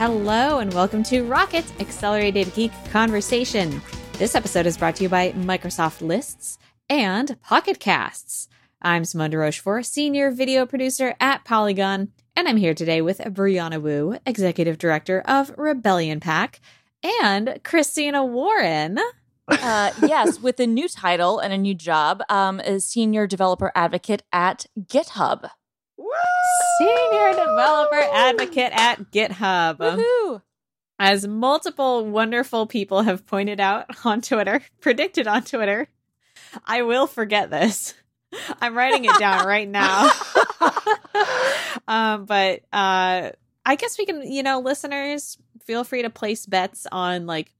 Hello, and welcome to Rocket Accelerated Geek Conversation. This episode is brought to you by Microsoft Lists and Pocket Casts. I'm Simone de Rochefort, Senior Video Producer at Polygon, and I'm here today with Brianna Wu, Executive Director of Rebellion PAC, and Christina Warren. Uh, yes, with a new title and a new job, um, as Senior Developer Advocate at GitHub. Senior Developer Advocate at GitHub. Woohoo! As multiple wonderful people have pointed out on Twitter, predicted on Twitter, I will forget this. I'm writing it down right now. um, but uh, I guess we can, you know, listeners, feel free to place bets on like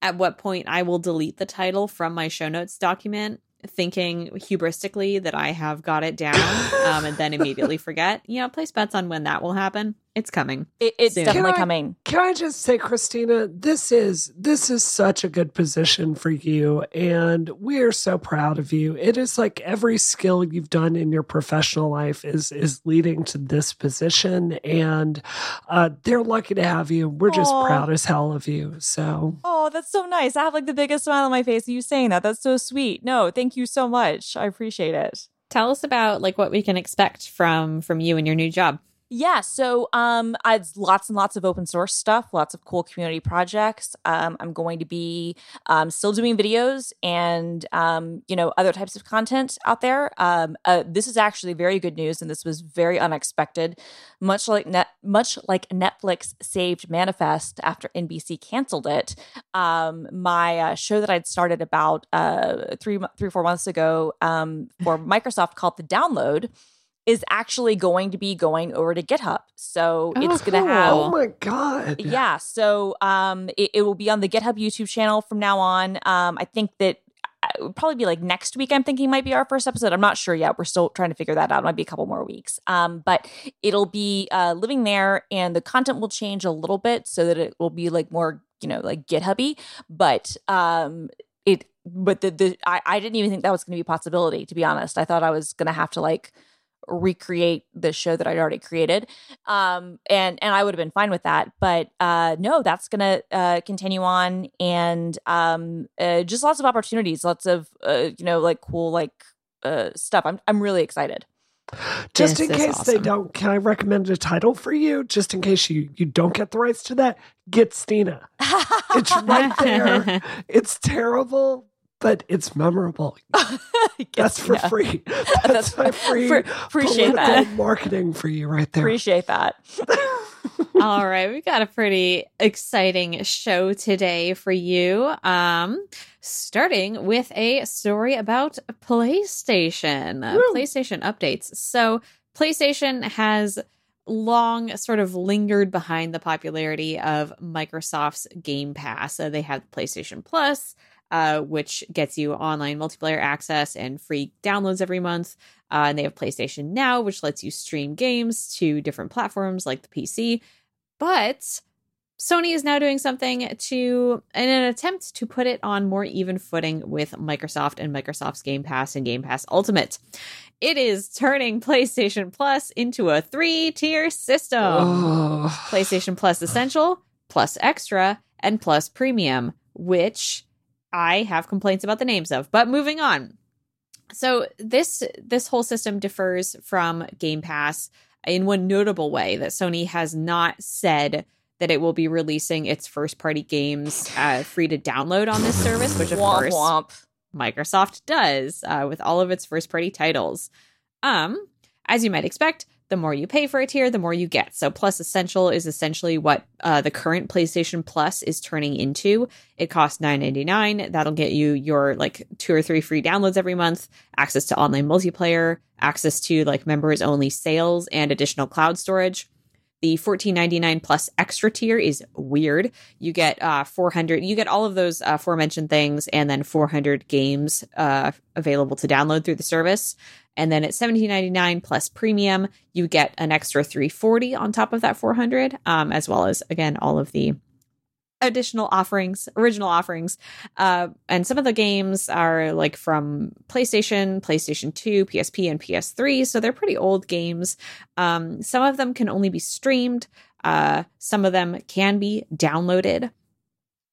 at what point I will delete the title from my show notes document thinking hubristically that I have got it down um, and then immediately forget. You know, place bets on when that will happen. It's coming. It, it's Soon. definitely Can I- coming. Can I just say, Christina, this is this is such a good position for you, and we are so proud of you. It is like every skill you've done in your professional life is is leading to this position, and uh, they're lucky to have you. We're just Aw. proud as hell of you. So Oh, that's so nice. I have like the biggest smile on my face. You saying that? That's so sweet. No, thank you so much. I appreciate it. Tell us about like what we can expect from from you and your new job. Yeah, so um, I lots and lots of open source stuff, lots of cool community projects. Um, I'm going to be um, still doing videos and um, you know other types of content out there. Um, uh, this is actually very good news, and this was very unexpected. Much like net, much like Netflix saved Manifest after NBC canceled it. Um, my uh, show that I'd started about uh, three three four months ago um, for Microsoft called The Download is actually going to be going over to GitHub. So Oh, it's going cool. to have oh my god, yeah, so um it, it will be on the GitHub YouTube channel from now on. Um I think that uh, it would probably be like next week i'm thinking might be our first episode. I'm not sure yet. We're still trying to figure that out. It might be a couple more weeks. Um, but it'll be uh, living there and the content will change a little bit so that it will be like more you know like githubby but um it but the, the I, I didn't even think that was going to be a possibility to be honest. I thought i was going to have to like recreate the show that I'd already created. Um, and and I would have been fine with that. But uh, no, that's gonna uh, continue on, and um, uh, just lots of opportunities, lots of uh, you know like cool like uh, stuff. I'm I'm really excited. just This in is case they don't, can I recommend a title for you? Just in case you you don't get the rights to that, get Stina. It's right there. It's terrible, but it's memorable. That's for Christina. free. That's, my free Pre- appreciate political that. marketing for you right there. Appreciate that. All right, we've got a pretty exciting show today for you. Um, starting with a story about PlayStation, uh, Woo. PlayStation updates. So, PlayStation has long sort of lingered behind the popularity of Microsoft's Game Pass. Uh, they have PlayStation Plus, uh, which gets you online multiplayer access and free downloads every month. Uh, and they have PlayStation Now, which lets you stream games to different platforms like the PC. But Sony is now doing something to, in an attempt to put it on more even footing with Microsoft and Microsoft's Game Pass and Game Pass Ultimate. It is turning PlayStation Plus into a three tier system Oh. PlayStation Plus Essential, Plus Extra, and Plus Premium, which I have complaints about the names of. But moving on. So this this whole system differs from Game Pass in one notable way that Sony has not said that it will be releasing its first party games uh, free to download on this service, which of womp course womp. Microsoft does uh, with all of its first party titles. Um, as you might expect, the more you pay for a tier, the more you get. So Plus Essential is essentially what uh, the current PlayStation Plus is turning into. It costs nine ninety nine. That'll get you your like two or three free downloads every month, access to online multiplayer, access to like members only sales, and additional cloud storage. The fourteen ninety nine plus extra tier is weird. You get uh, four hundred. You get all of those uh, aforementioned things, and then four hundred games uh, available to download through the service. And then at seventeen ninety nine plus premium, you get an extra three forty on top of that four hundred, um, as well as again all of the additional offerings, original offerings. Uh, and some of the games are like from PlayStation, PlayStation 2, PSP, and PS3. So they're pretty old games. Um, some of them can only be streamed. Uh, some of them can be downloaded.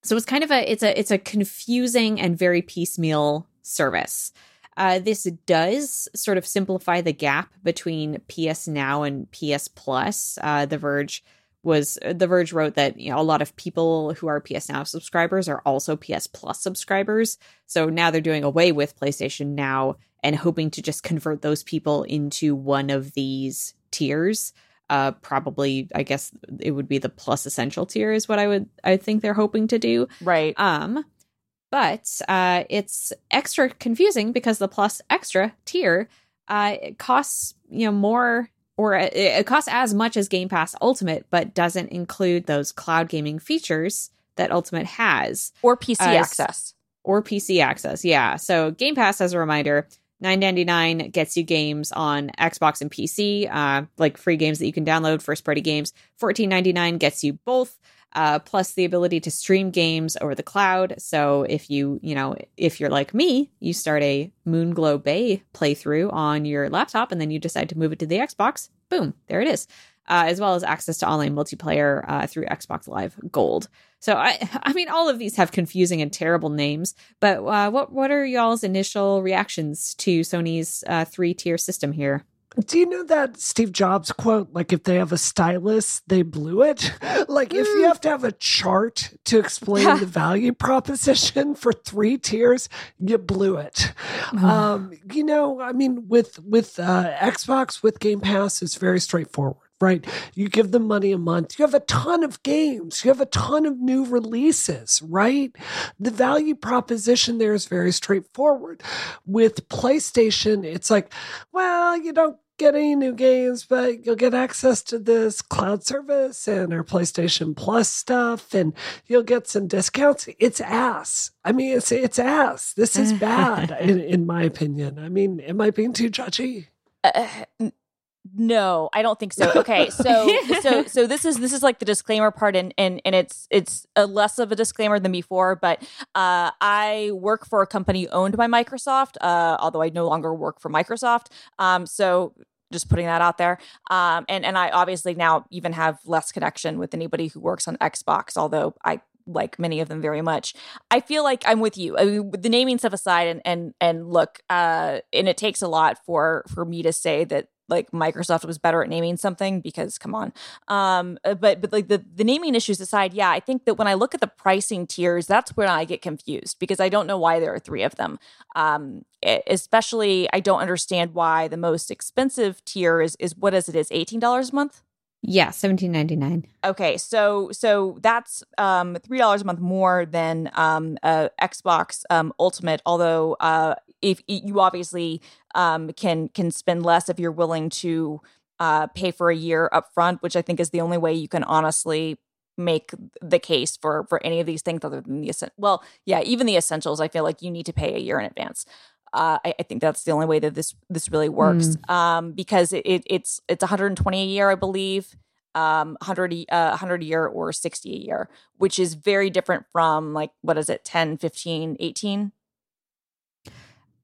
So it's kind of a it's a it's a confusing and very piecemeal service. Uh, this does sort of simplify the gap between PS Now and PS Plus. Uh, the Verge was The Verge wrote that you know a lot of people who are PS Now subscribers are also PS Plus subscribers. So now they're doing away with PlayStation Now and hoping to just convert those people into one of these tiers. Uh, probably, I guess it would be the Plus Essential tier is what I would I think they're hoping to do. Right. Um, but uh, it's extra confusing because the plus extra tier uh, it costs you know more or it, it costs as much as Game Pass Ultimate, but doesn't include those cloud gaming features that Ultimate has or PC access or PC access. Yeah, so Game Pass, as a reminder. Nine ninety nine gets you games on Xbox and PC, uh, like free games that you can download, first party games. Fourteen ninety nine gets you both uh, plus the ability to stream games over the cloud. So if you, you know, if you're like me, you start a Moonglow Bay playthrough on your laptop and then you decide to move it to the Xbox, boom, there it is. Uh, as well as access to online multiplayer uh, through Xbox Live Gold. So I, I mean, all of these have confusing and terrible names. But uh, what what are y'all's initial reactions to Sony's uh, three tier system here? Do you know that Steve Jobs quote? Like, if they have a stylus, they blew it. Like, if you mm. have to have a chart to explain the value proposition for three tiers, you blew it. um, you know, I mean, with with uh, Xbox with Game Pass, it's very straightforward right? You give them money a month. You have a ton of games. You have a ton of new releases, right? The value proposition there is very straightforward. With PlayStation, it's like, well, you don't get any new games, but you'll get access to this cloud service and our PlayStation Plus stuff, and you'll get some discounts. It's ass. I mean, it's it's ass. This is bad, in, in my opinion. I mean, am I being too judgy? Uh, no, I don't think so. Okay, so so so this is this is like the disclaimer part, and and and it's it's a less of a disclaimer than before. But uh, I work for a company owned by Microsoft, uh, although I no longer work for Microsoft. Um, so just putting that out there. Um, and and I obviously now even have less connection with anybody who works on Xbox, although I like many of them very much. I feel like I'm with you. I mean, the naming stuff aside, and and and look, uh, and it takes a lot for for me to say that like Microsoft was better at naming something because come on. Um, uh, but but like the the naming issues aside, yeah, I think that when I look at the pricing tiers, that's when I get confused because I don't know why there are three of them. Um, especially I don't understand why the most expensive tier is is what is it is eighteen dollars a month. Yeah, seventeen ninety nine. Okay, so so that's um three dollars a month more than um uh, Xbox um Ultimate. Although uh, if you obviously um can can spend less if you're willing to uh pay for a year upfront, which I think is the only way you can honestly make the case for for any of these things other than the well yeah even the essentials i feel like you need to pay a year in advance uh, I, I, think that's the only way that this this really works mm. um, because it, it, it's it's 120 a year, I believe, um, 100 uh, 100 a year or 60 a year, which is very different from like what is it 10, 15, 18?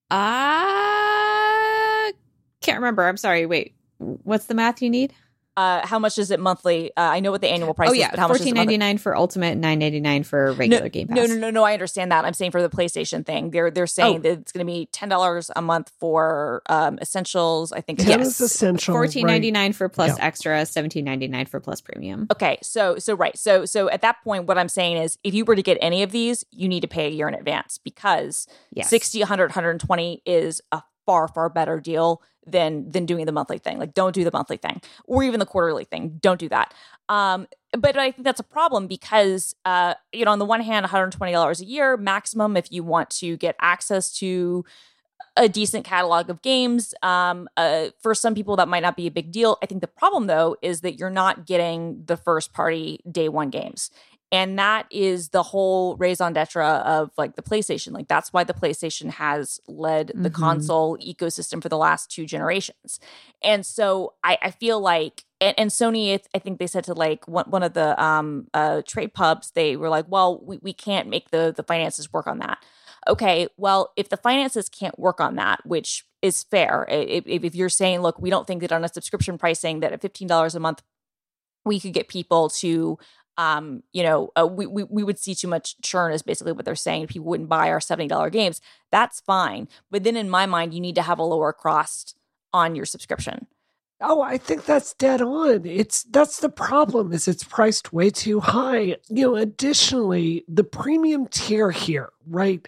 I can't remember. I'm sorry. Wait, what's the math you need? Uh, how much is it monthly? Uh, I know what the annual price is. oh, yeah. is, but how fourteen ninety nine for Ultimate, nine ninety nine for regular no, Game Pass. No, no, no, no. I understand that. I'm saying for the PlayStation thing, they're they're saying oh. that it's going to be ten dollars a month for um, essentials. I think yes, essential. Fourteen ninety nine right. for plus yeah. extra, seventeen ninety nine for plus premium. Okay, so so right, so so at that point, what I'm saying is, if you were to get any of these, you need to pay a year in advance because yes. 60, 100, 120 is a far far better deal than than doing the monthly thing. Like don't do the monthly thing or even the quarterly thing. Don't do that. Um but i think that's a problem because uh you know on the one hand $120 a year maximum if you want to get access to a decent catalog of games. Um uh, for some people that might not be a big deal. I think the problem though is that you're not getting the first party day one games And that is the whole raison d'etre of like the PlayStation. Like that's why the PlayStation has led the Mhm. console ecosystem for the last two generations. And so I, I feel like and, and Sony, I think they said to like one, one of the um, uh, trade pubs, they were like, "Well, we, we can't make the the finances work on that." Okay, well, if the finances can't work on that, which is fair, if, if you're saying, "Look, we don't think that on a subscription pricing that at fifteen dollars a month, we could get people to." Um, you know, uh, we, we we would see too much churn is basically what they're saying. People wouldn't buy our seventy dollar games. That's fine, but then in my mind, you need to have a lower cost on your subscription. Oh, I think that's dead on. It's that's the problem is it's priced way too high. You know, additionally, the premium tier here, right?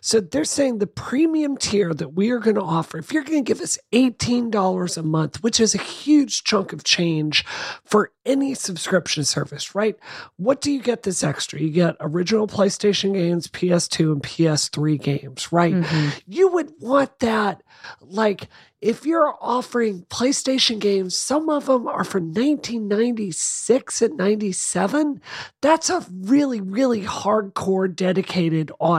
So they're saying the premium tier that we are going to offer, if you're going to give us $18 a month, which is a huge chunk of change for any subscription service, right? What do you get this extra? You get original PlayStation games, PS2 and PS3 games, right? Mhm. you would want that like if you're offering PlayStation games, some of them are from 1996 and 97. That's a really, really hardcore dedicated audience,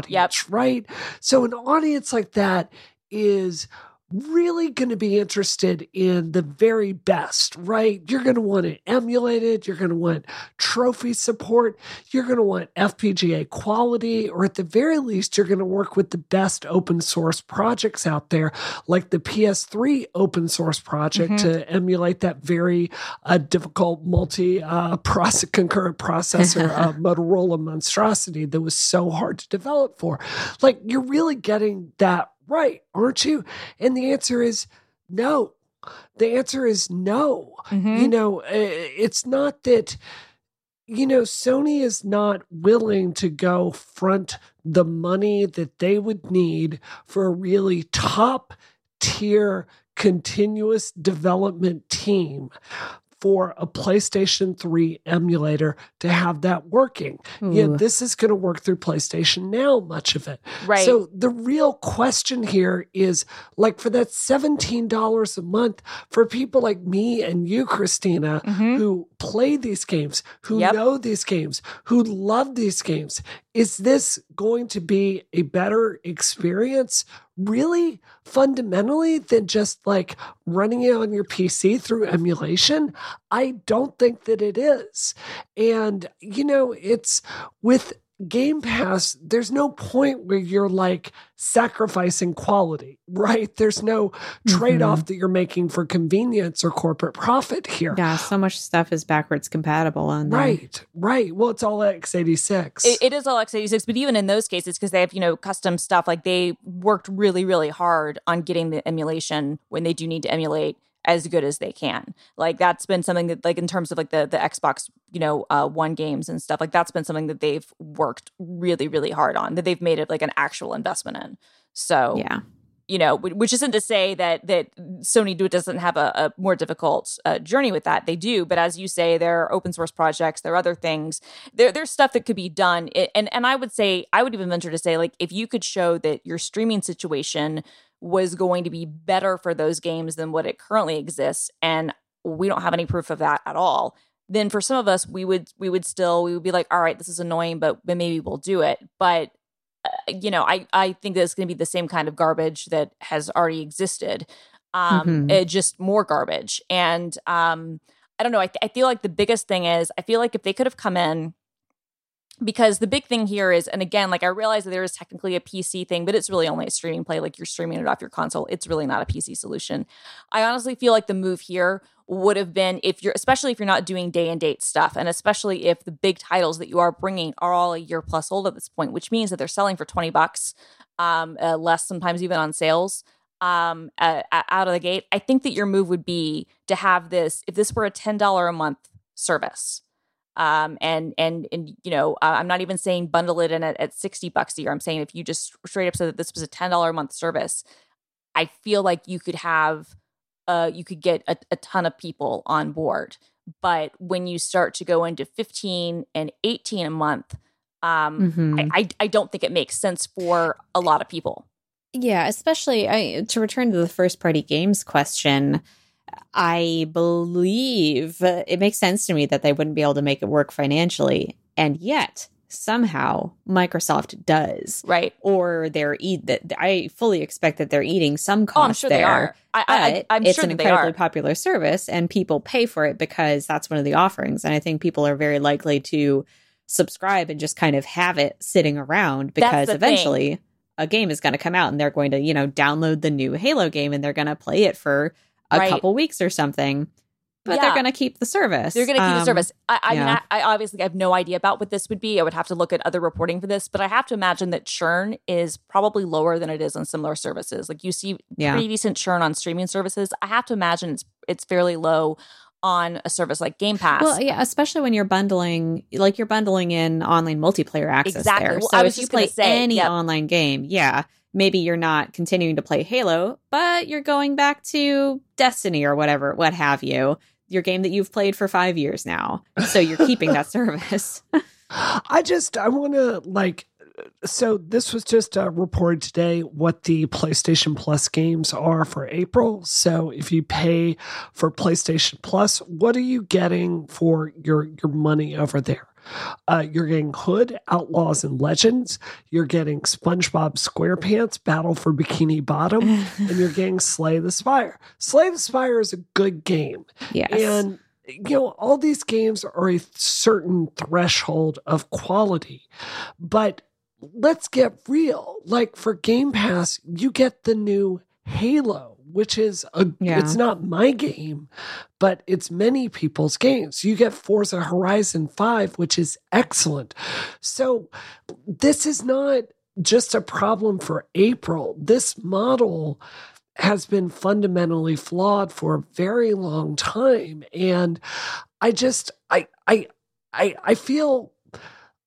right? So, an audience like that is really going to be interested in the very best, right? You're going to want to emulate it. You're going to want trophy support. You're going to want FPGA quality, or at the very least, you're going to work with the best open source projects out there, like the PS3 open source project Mhm. to emulate that very uh, difficult multi uh, process, concurrent processor uh, Motorola monstrosity that was so hard to develop for. Like, you're really getting that right, aren't you? And the answer is no. The answer is no. Mm-hmm. You know, uh, it's not that, you know, Sony is not willing to go front the money that they would need for a really top tier continuous development team for a PlayStation 3 emulator to have that working. Yeah, this is going to work through PlayStation Now, much of it. Right. So the real question here is like for that $17 a month for people like me and you, Christina, Mhm. who play these games, who Yep. know these games, who love these games, is this going to be a better experience? Really fundamentally than just like running it on your PC through emulation? I don't think that it is. And, you know, it's with Game Pass, there's no point where you're like sacrificing quality, right? There's no trade off mm-hmm. that you're making for convenience or corporate profit here. Yeah, so much stuff is backwards compatible on there. Right, right. Well, it's all x86. It, it is all x86, but even in those cases, because they have you know custom stuff, like they worked really, really hard on getting the emulation when they do need to emulate as good as they can. Like that's been something that, like in terms of like the the Xbox, you know, uh, One games and stuff, like that's been something that they've worked really, really hard on. That they've made it like an actual investment in. So Yeah. you know, which isn't to say that that Sony doesn't have a, a more difficult uh, journey with that. They do, but as you say, there are open source projects, there are other things. There, there's stuff that could be done, and and I would say, I would even venture to say, like, if you could show that your streaming situation was going to be better for those games than what it currently exists, and we don't have any proof of that at all. Then for some of us, we would we would still we would be like, all right, this is annoying, but but maybe we'll do it. But uh, you know, I I think that it's going to be the same kind of garbage that has already existed, um, Mhm. eh, just more garbage. And um, I don't know. I, th- I feel like the biggest thing is I feel like if they could have come in. Because the big thing here is, and again, like I realize that there is technically a PC thing, but it's really only a streaming play. Like you're streaming it off your console. It's really not a PC solution. I honestly feel like the move here would have been if you're, especially if you're not doing day and date stuff, and especially if the big titles that you are bringing are all a year plus old at this point, which means that they're selling for 20 bucks, um, uh, less sometimes even on sales um, uh, out of the gate. I think that your move would be to have this, if this were a $10 a month service, um, and and and you know, uh, I'm not even saying bundle it in at, at 60 bucks a year. I'm saying if you just straight up said that this was a $10 a month service, I feel like you could have uh, you could get a, a ton of people on board. But when you start to go into 15 and 18 a month, um, Mhm. I, I, I don't think it makes sense for a lot of people. Yeah, especially I, to return to the first party games question. I believe it makes sense to me that they wouldn't be able to make it work financially And yet, somehow Microsoft does. Right. Or they're eat that I fully expect that they're eating some cost Oh, I'm sure there. they are. I, I, am it's sure an incredibly popular service and people pay for it because that's one of the offerings. And I think people are very likely to subscribe and just kind of have it sitting around because the thing. eventually a game is going to come out and they're going to, you know, download the new Halo game and they're going to play it for a Right. couple weeks or something. But Yeah. they're going to keep the service. They're going to keep the Um, service. I, I mean. I, I obviously have no idea about what this would be. I would have to look at other reporting for this, but I have to imagine that churn is probably lower than it is on similar services. Like you see Yeah. pretty decent churn on streaming services. I have to imagine it's it's fairly low on a service like Game Pass. Well, yeah, especially when you're bundling, like you're bundling in online multiplayer access Exactly. there. Well, so I was if you play say, any yep. online game, yeah, maybe you're not continuing to play Halo, but you're going back to Destiny or whatever, what have you, your game that you've played for five years now. So you're keeping that service. I just I want to like so this was just uh, reported today what the PlayStation Plus games are for April. So if you pay for PlayStation Plus, what are you getting for your your money over there? Uh, you're getting Hood, Outlaws, and Legends. You're getting SpongeBob SquarePants, Battle for Bikini Bottom, and you're getting Slay the Spire. Slay the Spire is a good game. yes. And you know, all these games are a certain threshold of quality. But let's get real. Like for Game Pass, you get the new Halo, which is a Yeah. it's not my game, but it's many people's games. You get Forza Horizon 5, which is excellent. So this is not just a problem for April. This model has been fundamentally flawed for a very long time and i just i i i, I feel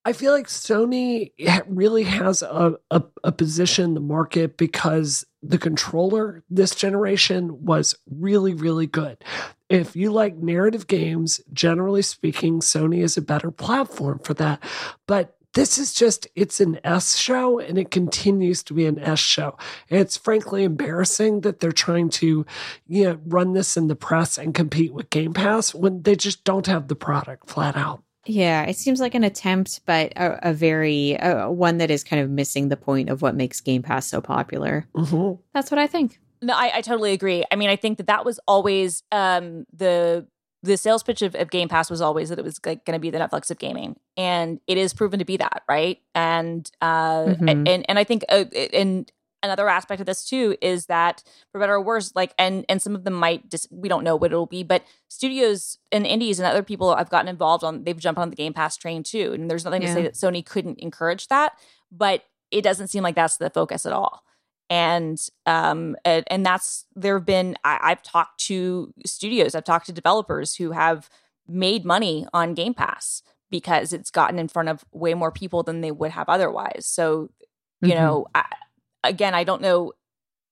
I feel like Sony really has a, a, a position in the market because the controller this generation was really, really good. If you like narrative games, generally speaking, Sony is a better platform for that. But this is just, it's an S show and it continues to be an S show. It's frankly embarrassing that they're trying to, you know, run this in the press and compete with Game Pass when they just don't have the product flat out. Yeah, it seems like an attempt, but a, a very uh, one that is kind of missing the point of what makes Game Pass so popular. Mhm. That's what I think. No, I, I totally agree. I mean, I think that that was always um, the the sales pitch of, of Game Pass was always that it was like going to be the Netflix of gaming, and it is proven to be that, right? And uh, Mhm. and and I think uh, and another aspect of this too is that for better or worse, like and and some of them might just we don't know what it'll be, but studios and indies and other people i've gotten involved on they've jumped on the Game Pass train too, and there's nothing to say that Sony couldn't encourage that, but it doesn't seem like that's the focus at all. And um and, and that's there have been I, i've talked to studios i've talked to developers who have made money on game pass because it's gotten in front of way more people than they would have otherwise. So you Mhm. know I, again i don't know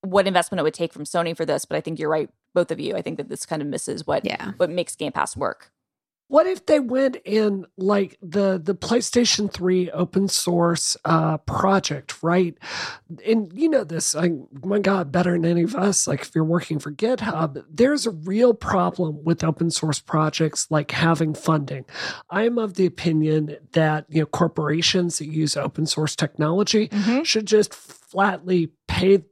what investment it would take from sony for this but i think you're right both of you i think that this kind of misses what Yeah. what makes game pass work What if they went in like the the PlayStation 3 open source uh project, right? And you know this, I my God, better than any of us, like if you're working for GitHub, there's a real problem with open source projects like having funding. I am of the opinion that you know corporations that use open source technology should just flatly pay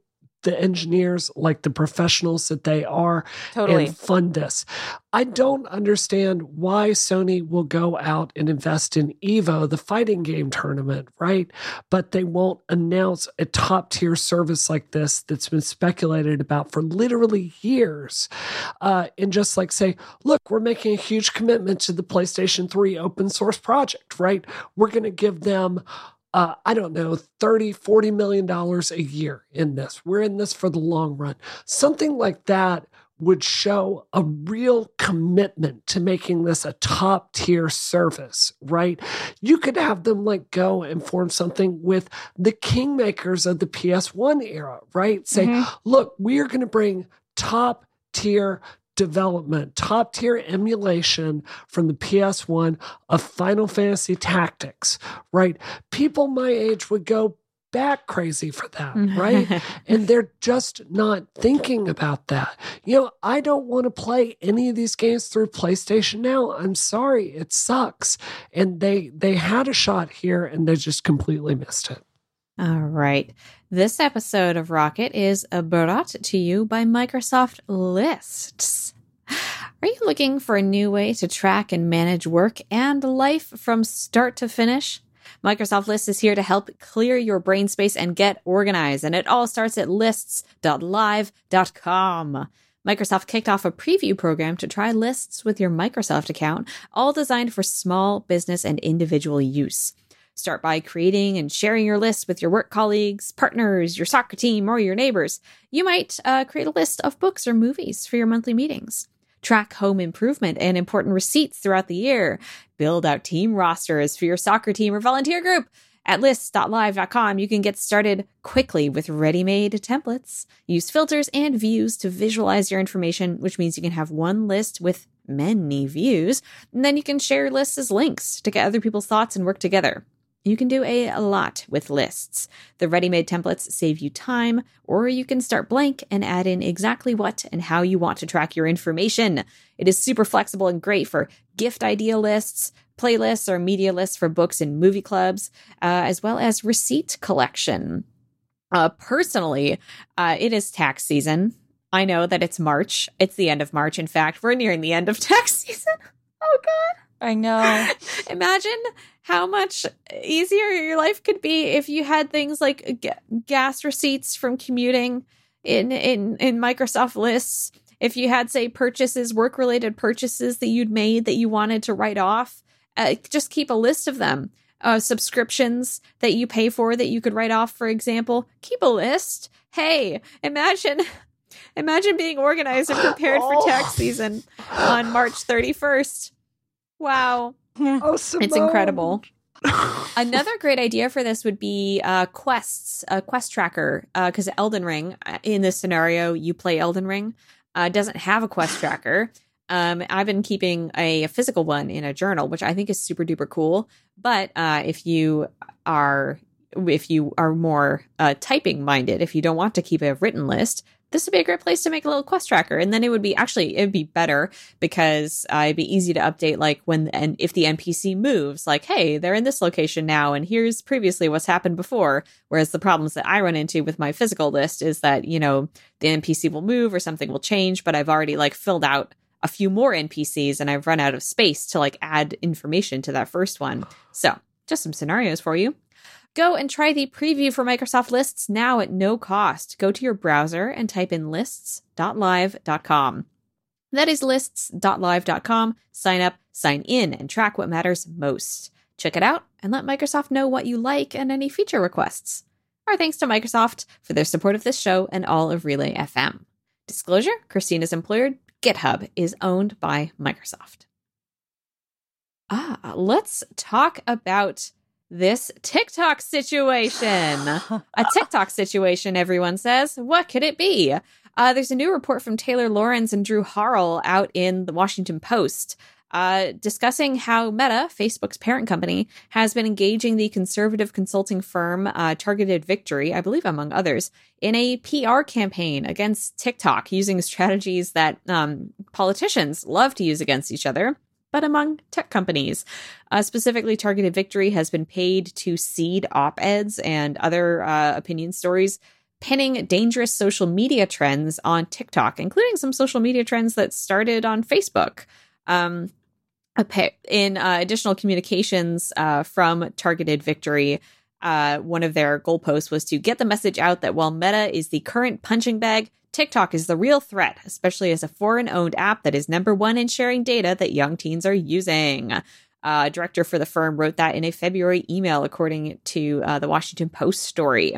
the engineers like the professionals that they are totally and fund this. I don't understand why Sony will go out and invest in Evo, the fighting game tournament, right? But they won't announce a top tier service like this that's been speculated about for literally years. Uh, and just like say, look, we're making a huge commitment to the PlayStation 3 open source project, right? We're going to give them uh, I don't know, 30, 40 million dollars a year in this. We're in this for the long run. Something like that would show a real commitment to making this a top tier service, right? You could have them like go and form something with the kingmakers of the PS1 era, right? Say, Mhm. look, we are going to bring top tier development, top tier emulation from the PS1 of Final Fantasy Tactics, right? People my age would go back crazy for that, mm-hmm. right? and they're just not thinking about that. You know, I don't want to play any of these games through PlayStation now. I'm sorry, it sucks. And they they had a shot here and they just completely missed it. All right. This episode of Rocket is brought to you by Microsoft Lists. Are you looking for a new way to track and manage work and life from start to finish? Microsoft Lists is here to help clear your brain space and get organized, and it all starts at lists.live.com. Microsoft kicked off a preview program to try lists with your Microsoft account, all designed for small business and individual use. Start by creating and sharing your list with your work colleagues, partners, your soccer team, or your neighbors. You might uh, create a list of books or movies for your monthly meetings. Track home improvement and important receipts throughout the year. Build out team rosters for your soccer team or volunteer group. At lists.live.com, you can get started quickly with ready made templates. Use filters and views to visualize your information, which means you can have one list with many views, and then you can share lists as links to get other people's thoughts and work together. You can do a, lot with lists. The ready made templates save you time, or you can start blank and add in exactly what and how you want to track your information. It is super flexible and great for gift idea lists, playlists, or media lists for books and movie clubs, uh, as well as receipt collection. Uh, personally, uh, it is tax season. I know that it's March. It's the end of March. In fact, we're nearing the end of tax season. Oh, God. I know. Imagine how much easier your life could be if you had things like g- gas receipts from commuting in in in Microsoft lists. If you had say purchases, work related purchases that you'd made that you wanted to write off, uh, just keep a list of them. Uh, subscriptions that you pay for that you could write off, for example, keep a list. Hey, imagine imagine being organized and prepared for tax season on March 31st. Wow. Oh, it's incredible. Another great idea for this would be uh, quests, a quest tracker, because uh, Elden Ring, uh, in this scenario, you play Elden Ring, uh, doesn't have a quest tracker. Um, I've been keeping a, a, physical one in a journal, which I think is super duper cool. But uh, if you are if you are more uh, typing minded, if you don't want to keep a written list, this would be a great place to make a little quest tracker. And then it would be actually, it'd be better because uh, it'd be easy to update, like when, and if the NPC moves, like, hey, they're in this location now, and here's previously what's happened before. Whereas the problems that I run into with my physical list is that, you know, the NPC will move or something will change, but I've already like filled out a few more NPCs and I've run out of space to like add information to that first one. So just some scenarios for you. Go and try the preview for Microsoft Lists now at no cost. Go to your browser and type in lists.live.com. That is lists.live.com. Sign up, sign in, and track what matters most. Check it out and let Microsoft know what you like and any feature requests. Our thanks to Microsoft for their support of this show and all of Relay FM. Disclosure Christina's employer, GitHub, is owned by Microsoft. Ah, let's talk about this TikTok situation. a TikTok situation, everyone says. What could it be? Uh, there's a new report from Taylor Lorenz and Drew Harwell out in the Washington Post. Uh, discussing how Meta, Facebook's parent company, has been engaging the conservative consulting firm uh, Targeted Victory, I believe among others, in a PR campaign against TikTok using strategies that um, politicians love to use against each other but among tech companies. Uh, specifically, Targeted Victory has been paid to seed op eds and other uh, opinion stories pinning dangerous social media trends on TikTok, including some social media trends that started on Facebook. Um, in uh, additional communications uh, from Targeted Victory, uh, one of their goalposts was to get the message out that while Meta is the current punching bag, TikTok is the real threat, especially as a foreign owned app that is number one in sharing data that young teens are using. Uh, director for the firm wrote that in a February email, according to uh, the Washington Post story.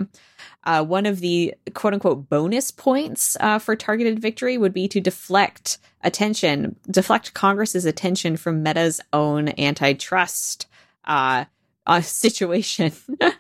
Uh, one of the quote unquote bonus points uh, for targeted victory would be to deflect attention, deflect Congress's attention from Meta's own antitrust uh, uh, situation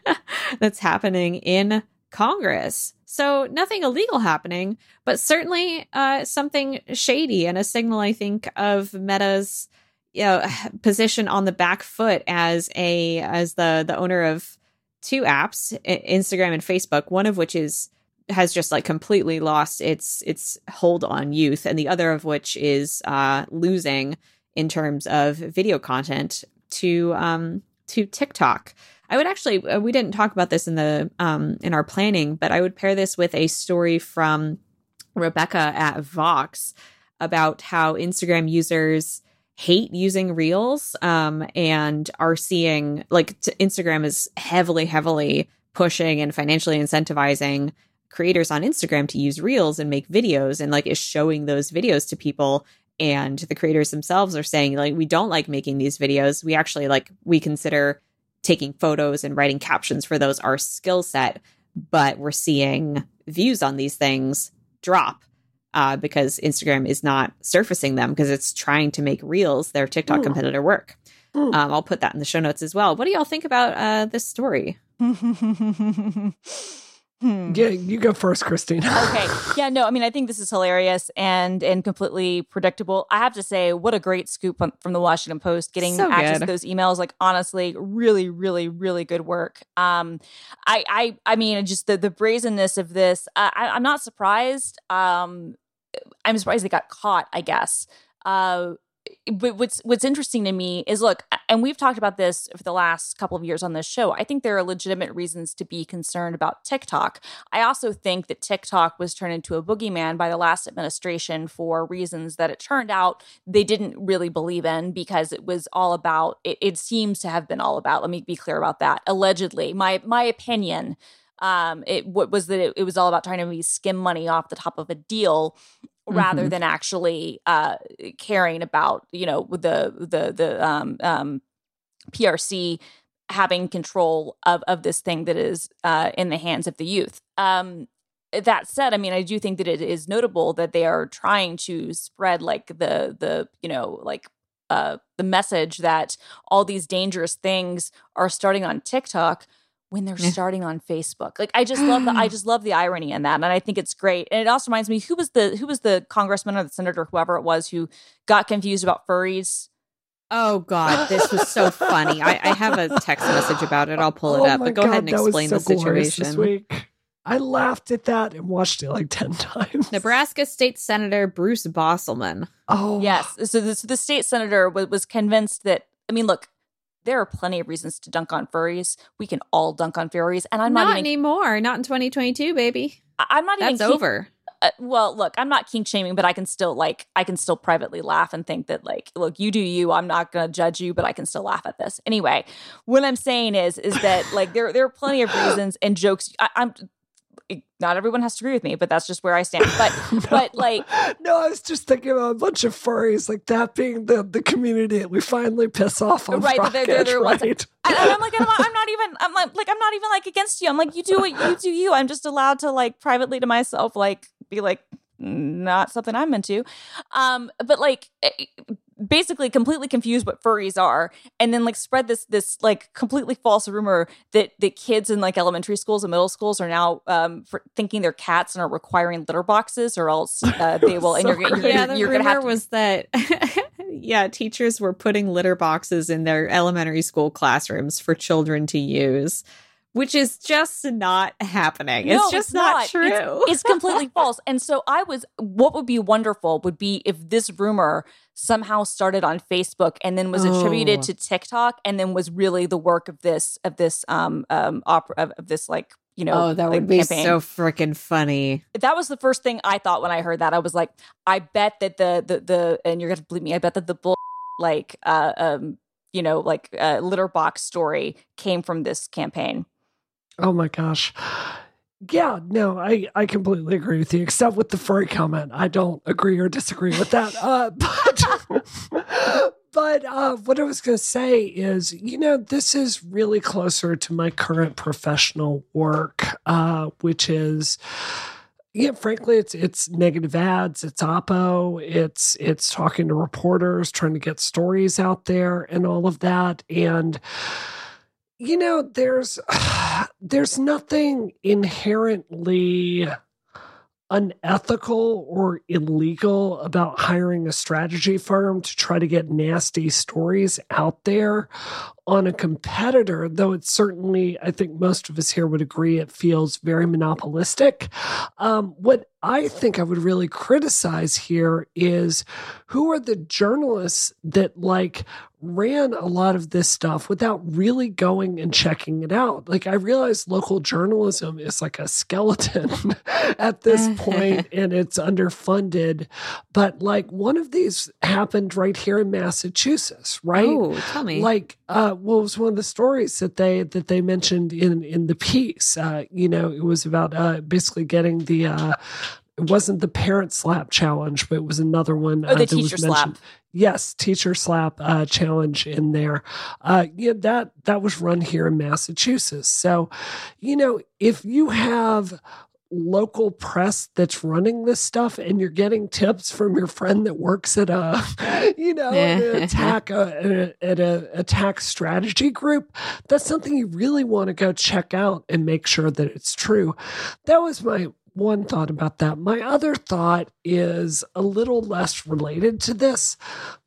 that's happening in Congress. So nothing illegal happening, but certainly uh, something shady and a signal, I think, of Meta's you know, position on the back foot as a as the the owner of two apps, Instagram and Facebook, one of which is has just like completely lost its its hold on youth, and the other of which is uh, losing in terms of video content to um, to TikTok. I would actually uh, we didn't talk about this in the um, in our planning, but I would pair this with a story from Rebecca at Vox about how Instagram users hate using reels um, and are seeing like t- Instagram is heavily heavily pushing and financially incentivizing creators on Instagram to use reels and make videos and like is showing those videos to people. And the creators themselves are saying like we don't like making these videos. We actually like we consider taking photos and writing captions for those are skill set but we're seeing views on these things drop uh, because instagram is not surfacing them because it's trying to make reels their tiktok competitor work. Um, i'll put that in the show notes as well. What do y'all think about uh, this story Hmm. Yeah, you go first, Christine. okay. Yeah, no, I mean, I think this is hilarious and and completely predictable. I have to say, what a great scoop from the Washington Post getting so access to those emails. Like, honestly, really, really, really good work. Um, I, I, I mean, just the the brazenness of this. I, I'm not surprised. Um, I'm surprised they got caught. I guess. Uh, but what's what's interesting to me is look, and we've talked about this for the last couple of years on this show. I think there are legitimate reasons to be concerned about TikTok. I also think that TikTok was turned into a boogeyman by the last administration for reasons that it turned out they didn't really believe in because it was all about. It, it seems to have been all about. Let me be clear about that. Allegedly, my my opinion um it what was that it, it, was all about trying to skim money off the top of a deal rather mm-hmm. than actually uh, caring about you know the the the um, um, PRC having control of of this thing that is uh, in the hands of the youth. Um, that said, I mean, I do think that it is notable that they are trying to spread like the the you know like uh, the message that all these dangerous things are starting on TikTok when they're starting on Facebook. Like I just love the I just love the irony in that. And I think it's great. And it also reminds me who was the who was the congressman or the senator, whoever it was, who got confused about furries. Oh God, this was so funny. I, I, have a text message about it. I'll pull it oh up. But go God, ahead and explain so the situation. This week. I laughed at that and watched it like 10 times. Nebraska State Senator Bruce Bostelman. Oh. Yes. So the, so the state senator was, was convinced that, I mean, look, there are plenty of reasons to dunk on furries. We can all dunk on furries, and I'm not, not even, anymore. Not in 2022, baby. I, am not That's even. That's over. Uh, well, look, I'm not kink shaming, but I can still like I can still privately laugh and think that like, look, you do you. I'm not gonna judge you, but I can still laugh at this anyway. What I'm saying is, is that like there there are plenty of reasons and jokes. I, I'm not everyone has to agree with me, but that's just where I stand. But no, but like no, I was just thinking about a bunch of furries, like that being the the community that we finally piss off on right. They're, they're, they're right? And, I'm like, I'm not, I'm not, even, I'm like, like, I'm not even like against you. I'm like, you do what you do, you. I'm just allowed to like privately to myself, like, be like, not something I'm into. Um, but like eh, basically completely confused what furries are and then like spread this this like completely false rumor that that kids in like elementary schools and middle schools are now um thinking they're cats and are requiring litter boxes or else uh, they will and you're, you're, yeah, you're, you're gonna have to- was that yeah teachers were putting litter boxes in their elementary school classrooms for children to use which is just not happening. No, it's just it's not. not. true. It's, it's completely false. And so I was what would be wonderful would be if this rumor somehow started on Facebook and then was attributed oh. to TikTok and then was really the work of this of this um um opera of, of this like you know oh that would be campaign. so freaking funny that was the first thing i thought when i heard that i was like i bet that the the the and you're gonna believe me i bet that the bull like uh um you know like uh, litter box story came from this campaign oh my gosh yeah, no, I, I completely agree with you, except with the furry comment. I don't agree or disagree with that. Uh, but but uh, what I was going to say is, you know, this is really closer to my current professional work, uh, which is, yeah, frankly, it's it's negative ads, it's oppo, it's it's talking to reporters, trying to get stories out there, and all of that, and you know there's there's nothing inherently unethical or illegal about hiring a strategy firm to try to get nasty stories out there on a competitor, though it's certainly, I think most of us here would agree, it feels very monopolistic. Um, what I think I would really criticize here is who are the journalists that like ran a lot of this stuff without really going and checking it out. Like I realize local journalism is like a skeleton at this point and it's underfunded, but like one of these happened right here in Massachusetts, right? Oh, tell me. Like uh what was one of the stories that they that they mentioned in in the piece. Uh you know, it was about uh basically getting the uh it wasn't the parent slap challenge, but it was another one. Oh, the uh, that teacher was slap. Yes, teacher slap uh, challenge in there. Uh, yeah, that that was run here in Massachusetts. So, you know, if you have local press that's running this stuff and you're getting tips from your friend that works at a you know an attack uh, a, at a attack strategy group that's something you really want to go check out and make sure that it's true that was my one thought about that. My other thought is a little less related to this,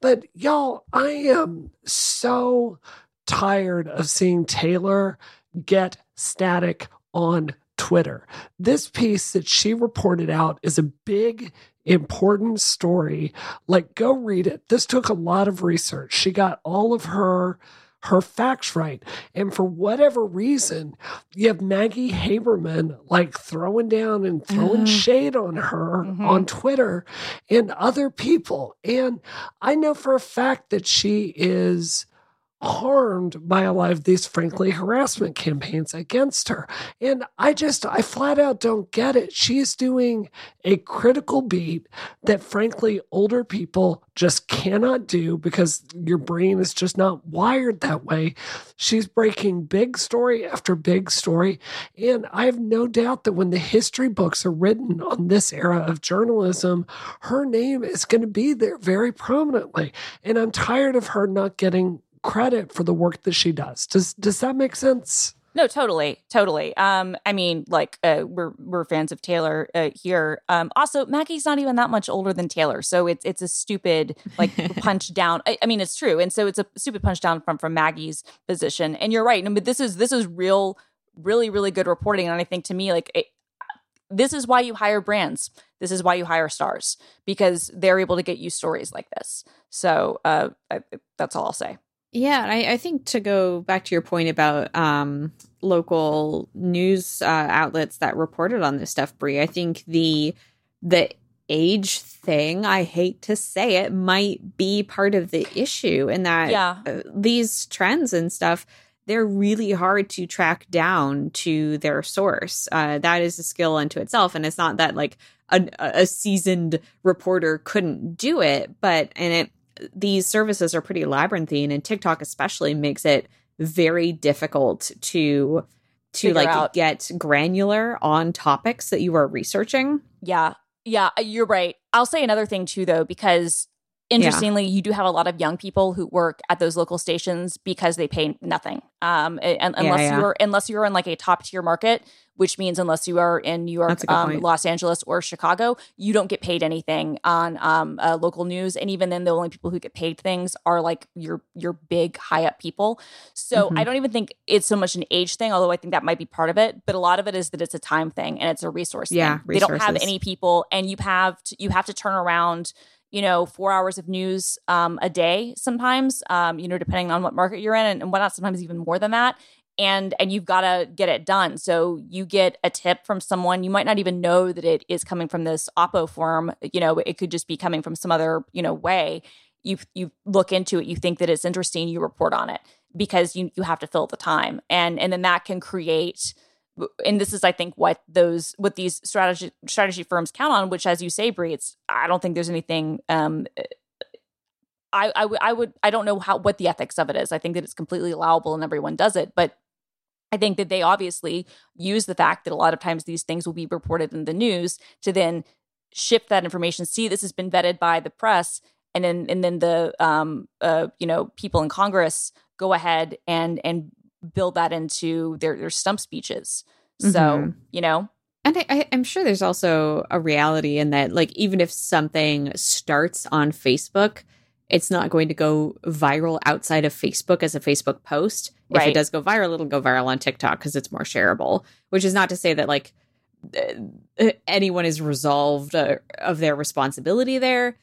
but y'all, I am so tired of seeing Taylor get static on Twitter. This piece that she reported out is a big, important story. Like, go read it. This took a lot of research. She got all of her her facts right. And for whatever reason, you have Maggie Haberman like throwing down and throwing Uh-huh. shade on her Mhm. on Twitter and other people. And I know for a fact that she is harmed by a lot of these frankly harassment campaigns against her. And i just i flat out don't get it. She's doing a critical beat that frankly older people just cannot do because your brain is just not wired that way. She's breaking big story after big story. And i have no doubt that when the history books are written on this era of journalism her name is going to be there very prominently. And i'm tired of her not getting credit for the work that she does. Does does that make sense? No, totally, totally. Um, I mean, like uh, we're we're fans of Taylor uh, here. Um, also, Maggie's not even that much older than Taylor, so it's it's a stupid like punch down. I, I mean, it's true, and so it's a stupid punch down from from Maggie's position. And you're right. No, but this is this is real, really, really good reporting. And I think to me, like it, this is why you hire brands. This is why you hire stars because they're able to get you stories like this. So uh, I, that's all I'll say. Yeah, I, I think to go back to your point about um, local news uh, outlets that reported on this stuff, Brie, I think the the age thing, I hate to say it, might be part of the issue in that Yeah. uh, these trends and stuff they're really hard to track down to their source. Uh, that is a skill unto itself, and it's not that like a, a seasoned reporter couldn't do it, but and it these services are pretty labyrinthine, and TikTok especially makes it very difficult to to Figure like out. get granular on topics that you are researching. Yeah. Yeah, you're right. I'll say another thing too though because interestingly you do have a lot of young people who work at those local stations because they pay nothing. Um and, unless yeah. you're unless you're in like a top tier market, which means unless you are in New York, That's a good um. Los Angeles or Chicago, you don't get paid anything on um uh, local news and even then the only people who get paid things are like your your big high up people. So Mhm. I don't even think it's so much an age thing, although I think that might be part of it. But a lot of it is that it's a time thing and it's a resource Yeah, thing. They don't have any people, and you have to, you have to turn around. You know, four hours of news um, a day sometimes. Um, you know, depending on what market you're in, and, and whatnot. Sometimes even more than that. And and you've got to get it done. So you get a tip from someone. You might not even know that it is coming from this Oppo firm. You know, it could just be coming from some other you know way. You you look into it. You think that it's interesting. You report on it because you you have to fill the time and and then that can create and this is i think what those what these strategy strategy firms count on which as you say Brie, it's i don't think there's anything um I, I, w- I would I don't know how what the ethics of it is. I think that it's completely allowable and everyone does it, but I think that they obviously use the fact that a lot of times these things will be reported in the news to then shift that information. See, this has been vetted by the press, and then and then the um uh you know people in Congress go ahead and and build that into their their stump speeches. So Mhm. you know And I, I, I'm sure there's also a reality in that, like, even if something starts on Facebook, it's not going to go viral outside of Facebook as a Facebook post. If it does go viral, it'll go viral on TikTok because it's more shareable. Which is not to say that like uh, anyone is resolved uh, of their responsibility there.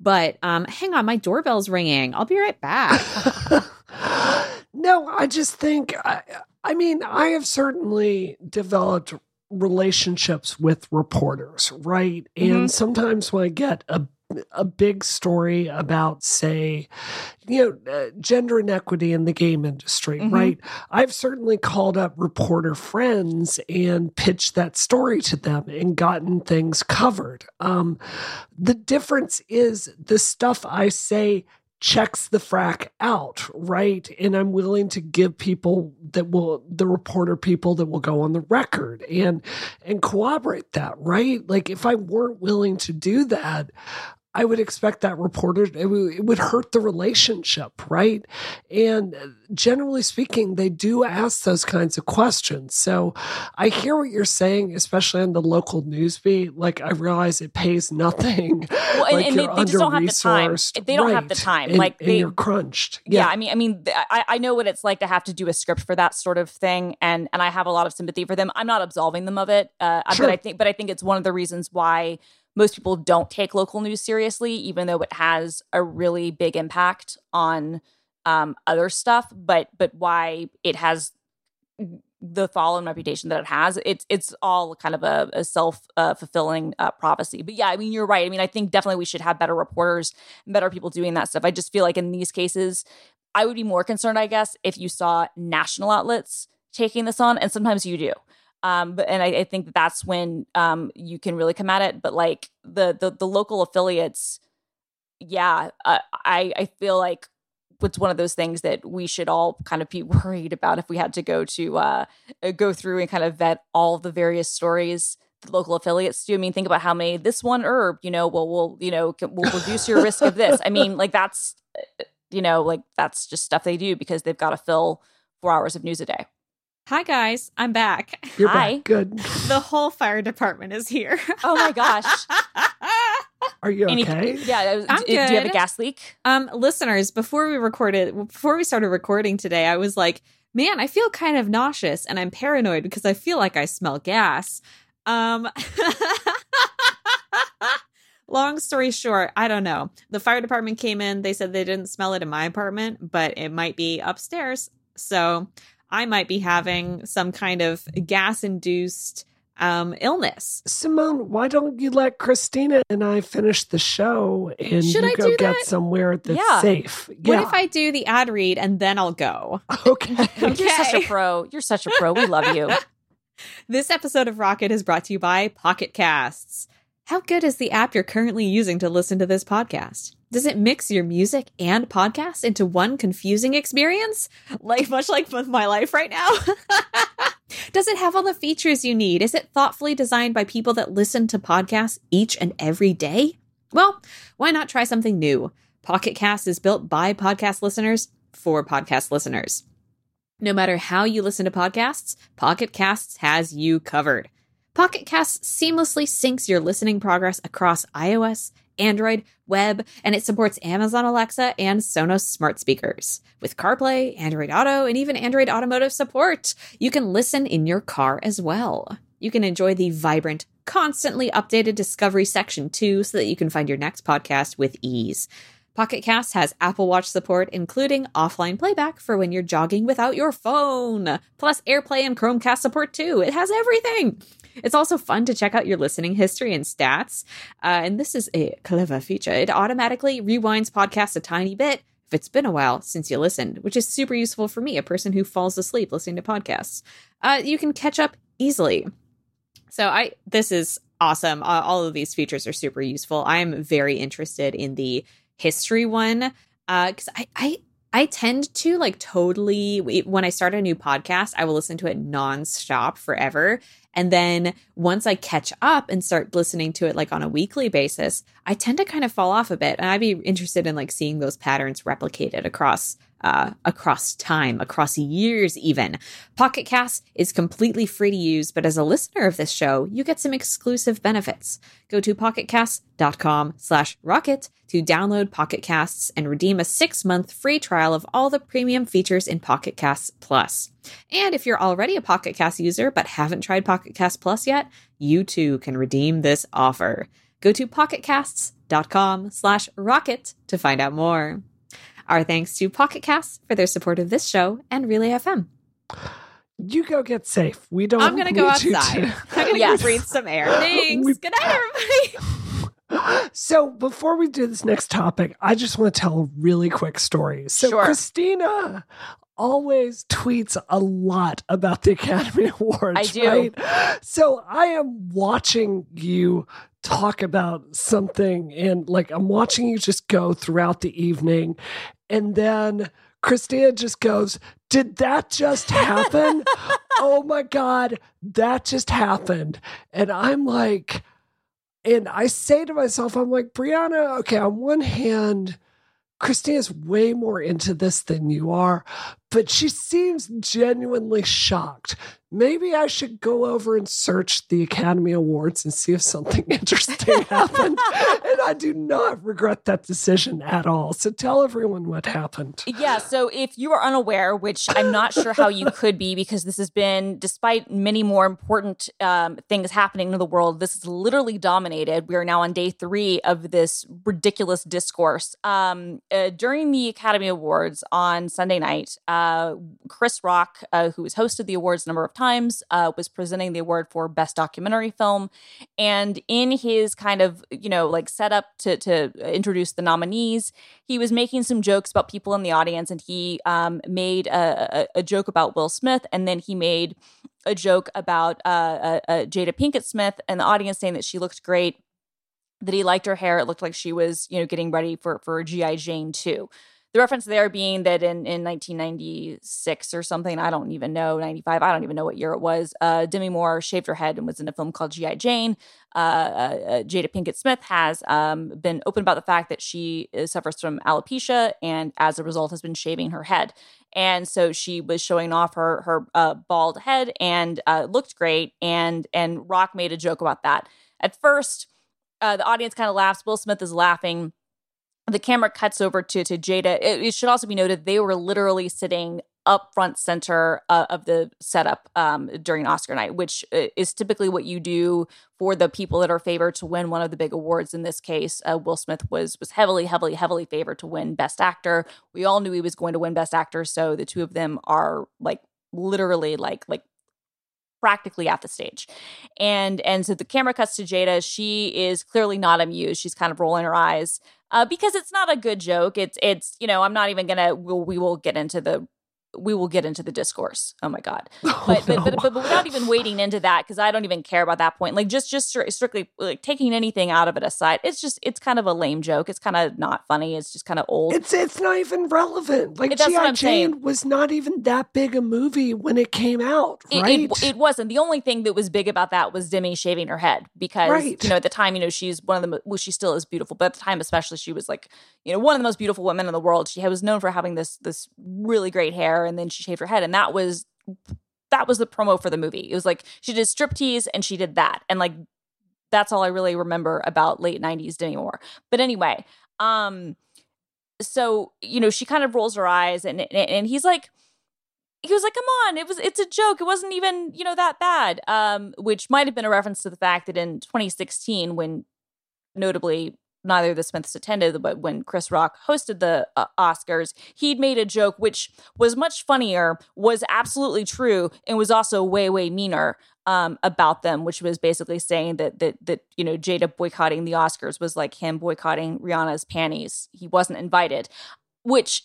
But um, hang on, my doorbell's ringing. I'll be right back. no, I just think, I, I mean, I have certainly developed relationships with reporters, right? Mhm. And sometimes when I get a a big story about, say, you know, uh, gender inequity in the game industry, Mhm. right? I've certainly called up reporter friends and pitched that story to them and gotten things covered. Um, the difference is the stuff I say checks the frack out, right? And I'm willing to give people that will the reporter people that will go on the record and and corroborate that, right? Like if I weren't willing to do that, I would expect that reporter it would, it would hurt the relationship, right? And generally speaking, they do ask those kinds of questions. So I hear what you're saying, especially on the local news beat. Like I realize it pays nothing. Well, and, like and they, they just don't have the time. They don't have the time. and- like and they, you're crunched. yeah. I mean, I mean, I, I know what it's like to have to do a script for that sort of thing, and and I have a lot of sympathy for them. I'm not absolving them of it, uh, Sure. but I think, but I think it's one of the reasons why most people don't take local news seriously, even though it has a really big impact on um, other stuff. But but why it has the fall and reputation that it has, it's it's all kind of a, a self uh, fulfilling uh, prophecy. But yeah, I mean, you're right. I mean, I think definitely we should have better reporters better people doing that stuff. I just feel like in these cases, I would be more concerned, I guess, if you saw national outlets taking this on, and sometimes you do. Um, but and I, I think that's when um, you can really come at it. But like the the, the local affiliates, yeah, uh, I I feel like it's one of those things that we should all kind of be worried about if we had to go to uh, uh, go through and kind of vet all the various stories the local affiliates do. I mean, think about how many this one herb, you know, will will you know will reduce your risk of this. I mean, like that's uh, you know like that's just stuff they do because they've got to fill four hours of news a day. Hi guys, I'm back. You're Hi. back. Good. The whole fire department is here. Oh my gosh! Are you Any- okay? yeah, I'm do, do you have a gas leak? Um, listeners, before we recorded, before we started recording today, I was like, man, I feel kind of nauseous and I'm paranoid because I feel like I smell gas. Um, long story short, I don't know. The fire department came in. They said they didn't smell it in my apartment, but it might be upstairs. So I might be having some kind of gas induced um, illness. Simone, why don't you let Christina and I finish the show and Should you I go get that? somewhere that's Yeah. safe? What if I do the ad read and then I'll go? okay. You're such a pro. You're such a pro. We love you. This episode of Rocket is brought to you by Pocket Casts. How good is the app you're currently using to listen to this podcast? Does it mix your music and podcasts into one confusing experience? Like much like my life right now? Does it have all the features you need? Is it thoughtfully designed by people that listen to podcasts each and every day? Well, why not try something new? Pocket Cast is built by podcast listeners for podcast listeners. No matter how you listen to podcasts, Pocket Casts has you covered. Pocket Casts seamlessly syncs your listening progress across iOS, Android, web, and it supports Amazon Alexa and Sonos smart speakers. With CarPlay, Android Auto, and even Android Automotive support, you can listen in your car as well. You can enjoy the vibrant, constantly updated Discovery section too, so that you can find your next podcast with ease. Pocket Cast has Apple Watch support, including offline playback for when you're jogging without your phone, plus AirPlay and Chromecast support too. It has everything. It's also fun to check out your listening history and stats. Uh, and this is a clever feature. It automatically rewinds podcasts a tiny bit if it's been a while since you listened, which is super useful for me, a person who falls asleep listening to podcasts. Uh, you can catch up easily. So I this is awesome. Uh, all of these features are super useful. I am very interested in the history one because I I I tend to like totally when I start a new podcast, I will listen to it nonstop forever. And then once I catch up and start listening to it like on a weekly basis, I tend to kind of fall off a bit. And I'd be interested in like seeing those patterns replicated across uh, across time, across years, even. Pocket Cast is completely free to use, but as a listener of this show, you get some exclusive benefits. Go to pocketcast.com slash rocket to download Pocket Casts and redeem a six month free trial of all the premium features in Pocket Casts Plus. And if you're already a Pocket Cast user but haven't tried Pocket Cast Plus yet, you too can redeem this offer. Go to pocketcasts.com slash rocket to find out more. Our thanks to Pocket Casts for their support of this show and Relay FM. You go get safe. We don't. I'm gonna go outside. to- I'm gonna Yes. go breathe some air. Thanks. We- Good night, everybody. So before we do this next topic, I just want to tell a really quick story. So Sure. Christina always tweets a lot about the Academy Awards. I do. Right? So I am watching you talk about something and like I'm watching you just go throughout the evening and then Christina just goes, Did that just happen? oh my God, that just happened. And I'm like, and I say to myself, I'm like, Brianna, okay, on one hand, Christina's way more into this than you are, but she seems genuinely shocked. Maybe I should go over and search the Academy Awards and see if something interesting happened. And I do not regret that decision at all. So tell everyone what happened. Yeah, so if you are unaware, which I'm not sure how you could be, because this has been, despite many more important um, things happening in the world, this is literally dominated. We are now on day three of this ridiculous discourse. Um, uh, during the Academy Awards on Sunday night, uh, Chris Rock, uh, who has hosted the awards a number of times, uh, was presenting the award for Best Documentary Film. And in his kind of, you know, like setup to, to introduce the nominees, he was making some jokes about people in the audience and he um, made a, a, a joke about Will Smith and then he made a joke about uh, uh, uh, Jada Pinkett Smith and the audience saying that she looked great, that he liked her hair. It looked like she was, you know, getting ready for for GI Jane too. The reference there being that in, in 1996 or something, I don't even know, 95, I don't even know what year it was, uh, Demi Moore shaved her head and was in a film called G.I. Jane. Uh, uh, Jada Pinkett Smith has um, been open about the fact that she uh, suffers from alopecia and as a result has been shaving her head. And so she was showing off her her uh, bald head and uh, looked great. And and Rock made a joke about that. At first, uh, the audience kind of laughs. Will Smith is laughing the camera cuts over to to Jada. It, it should also be noted they were literally sitting up front center uh, of the setup um, during Oscar night, which uh, is typically what you do for the people that are favored to win one of the big awards. In this case, uh, Will Smith was was heavily, heavily, heavily favored to win Best Actor. We all knew he was going to win Best Actor, so the two of them are like literally like like practically at the stage and and so the camera cuts to jada she is clearly not amused she's kind of rolling her eyes uh, because it's not a good joke it's it's you know i'm not even gonna we'll, we will get into the we will get into the discourse oh my god Oh, but, but, no. but, but, but without even wading into that because i don't even care about that point like just just stri- strictly like taking anything out of it aside it's just it's kind of a lame joke it's kind of not funny it's just kind of old It's it's not even relevant. Like G.I. I'm saying. Jane was not even that big a movie when it came out, It, right? it, it wasn't. The only thing that was big about that was Demi shaving her head because Right. you know at the time you know she's one of the well she still is beautiful, but at the time especially she was like you know one of the most beautiful women in the world. She was known for having this this really great hair, and then she shaved her head, and that was that was the promo for the movie. It was like she did striptease and she did that, and like that's all I really remember about late '90s Demi Moore. But anyway, um, so you know she kind of rolls her eyes, and and, and he's like he was like, "Come on, it was it's a joke. It wasn't even you know that bad." Um, which might have been a reference to the fact that in 2016, when notably neither of the Smiths attended, but when Chris Rock hosted the uh, Oscars, he'd made a joke which was much funnier, was absolutely true, and was also way way meaner um, about them, which was basically saying that that that you know Jada boycotting the Oscars was like him boycotting Rihanna's panties. He wasn't invited, which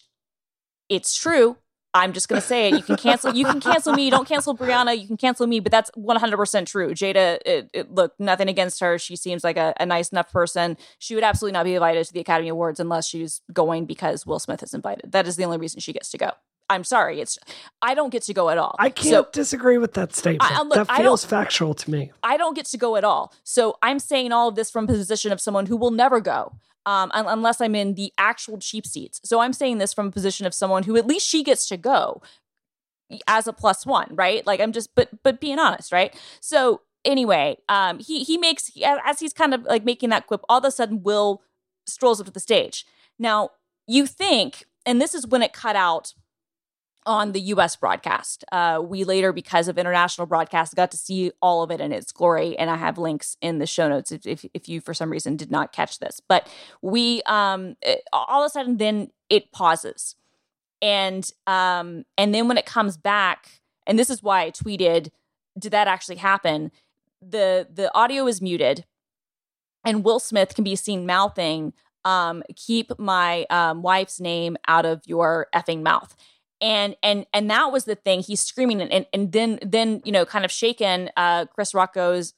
it's true. I'm just gonna say it. You can cancel. You can cancel me. Don't cancel Brianna. You can cancel me. But that's 100 percent true. Jada, it, it, look, nothing against her. She seems like a, a nice enough person. She would absolutely not be invited to the Academy Awards unless she's going because Will Smith is invited. That is the only reason she gets to go. I'm sorry. It's I don't get to go at all. I can't So, disagree with that statement. I- look, that feels factual to me. I don't get to go at all. So I'm saying all of this from a position of someone who will never go. Um, un- unless I'm in the actual cheap seats. So I'm saying this from a position of someone who at least she gets to go as a plus one, right? Like I'm just, but but being honest, right? So anyway, um, he he makes as he's kind of like making that quip, all of a sudden Will strolls up to the stage. Now you think, and this is when it cut out on the US broadcast. Uh, we later, because of international broadcast, got to see all of it in its glory. And I have links in the show notes if, if, if you, for some reason, did not catch this. But we, um, it, all of a sudden, then it pauses. And um, and then when it comes back, and this is why I tweeted, did that actually happen? The the audio is muted, and Will Smith can be seen mouthing, um, keep my um, wife's name out of your effing mouth and and and that was the thing. He's screaming and and, and then then you know kind of shaken uh chris rock goes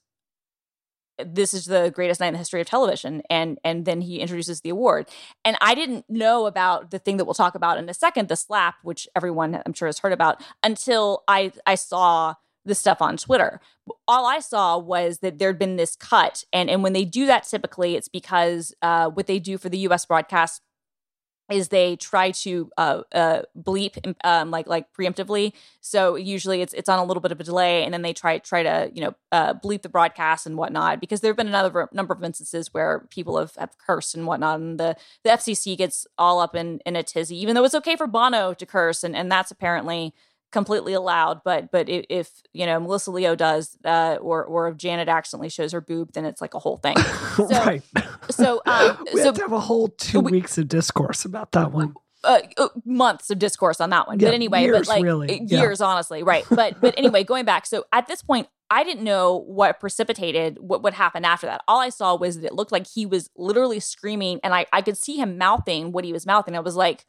this is the greatest night in the history of television. And and then he introduces the award. And i didn't know about the thing that we'll talk about in a second the slap which everyone i'm sure has heard about until i i saw the stuff on twitter. All i saw was that there'd been this cut. And and when they do that typically it's because uh what they do for the us broadcast is they try to uh, uh, bleep um, like like preemptively. So usually it's it's on a little bit of a delay, and then they try try to you know uh, bleep the broadcast and whatnot. Because there have been another number of instances where people have, have cursed and whatnot, and the the FCC gets all up in in a tizzy, even though it's okay for Bono to curse, and and that's apparently completely allowed. But but if, you know Melissa Leo does, uh, or or if Janet accidentally shows her boob, then it's like a whole thing. So, right. So um, we so have to have a whole two we, weeks of discourse about that one. Uh, uh, months of discourse on that one. Yeah, but anyway, years, but like really. uh, Yeah. years, honestly, right? But but anyway, going back. So at this point, I didn't know what precipitated what what happened after that. All I saw was that it looked like he was literally screaming, and I I could see him mouthing what he was mouthing. I was like.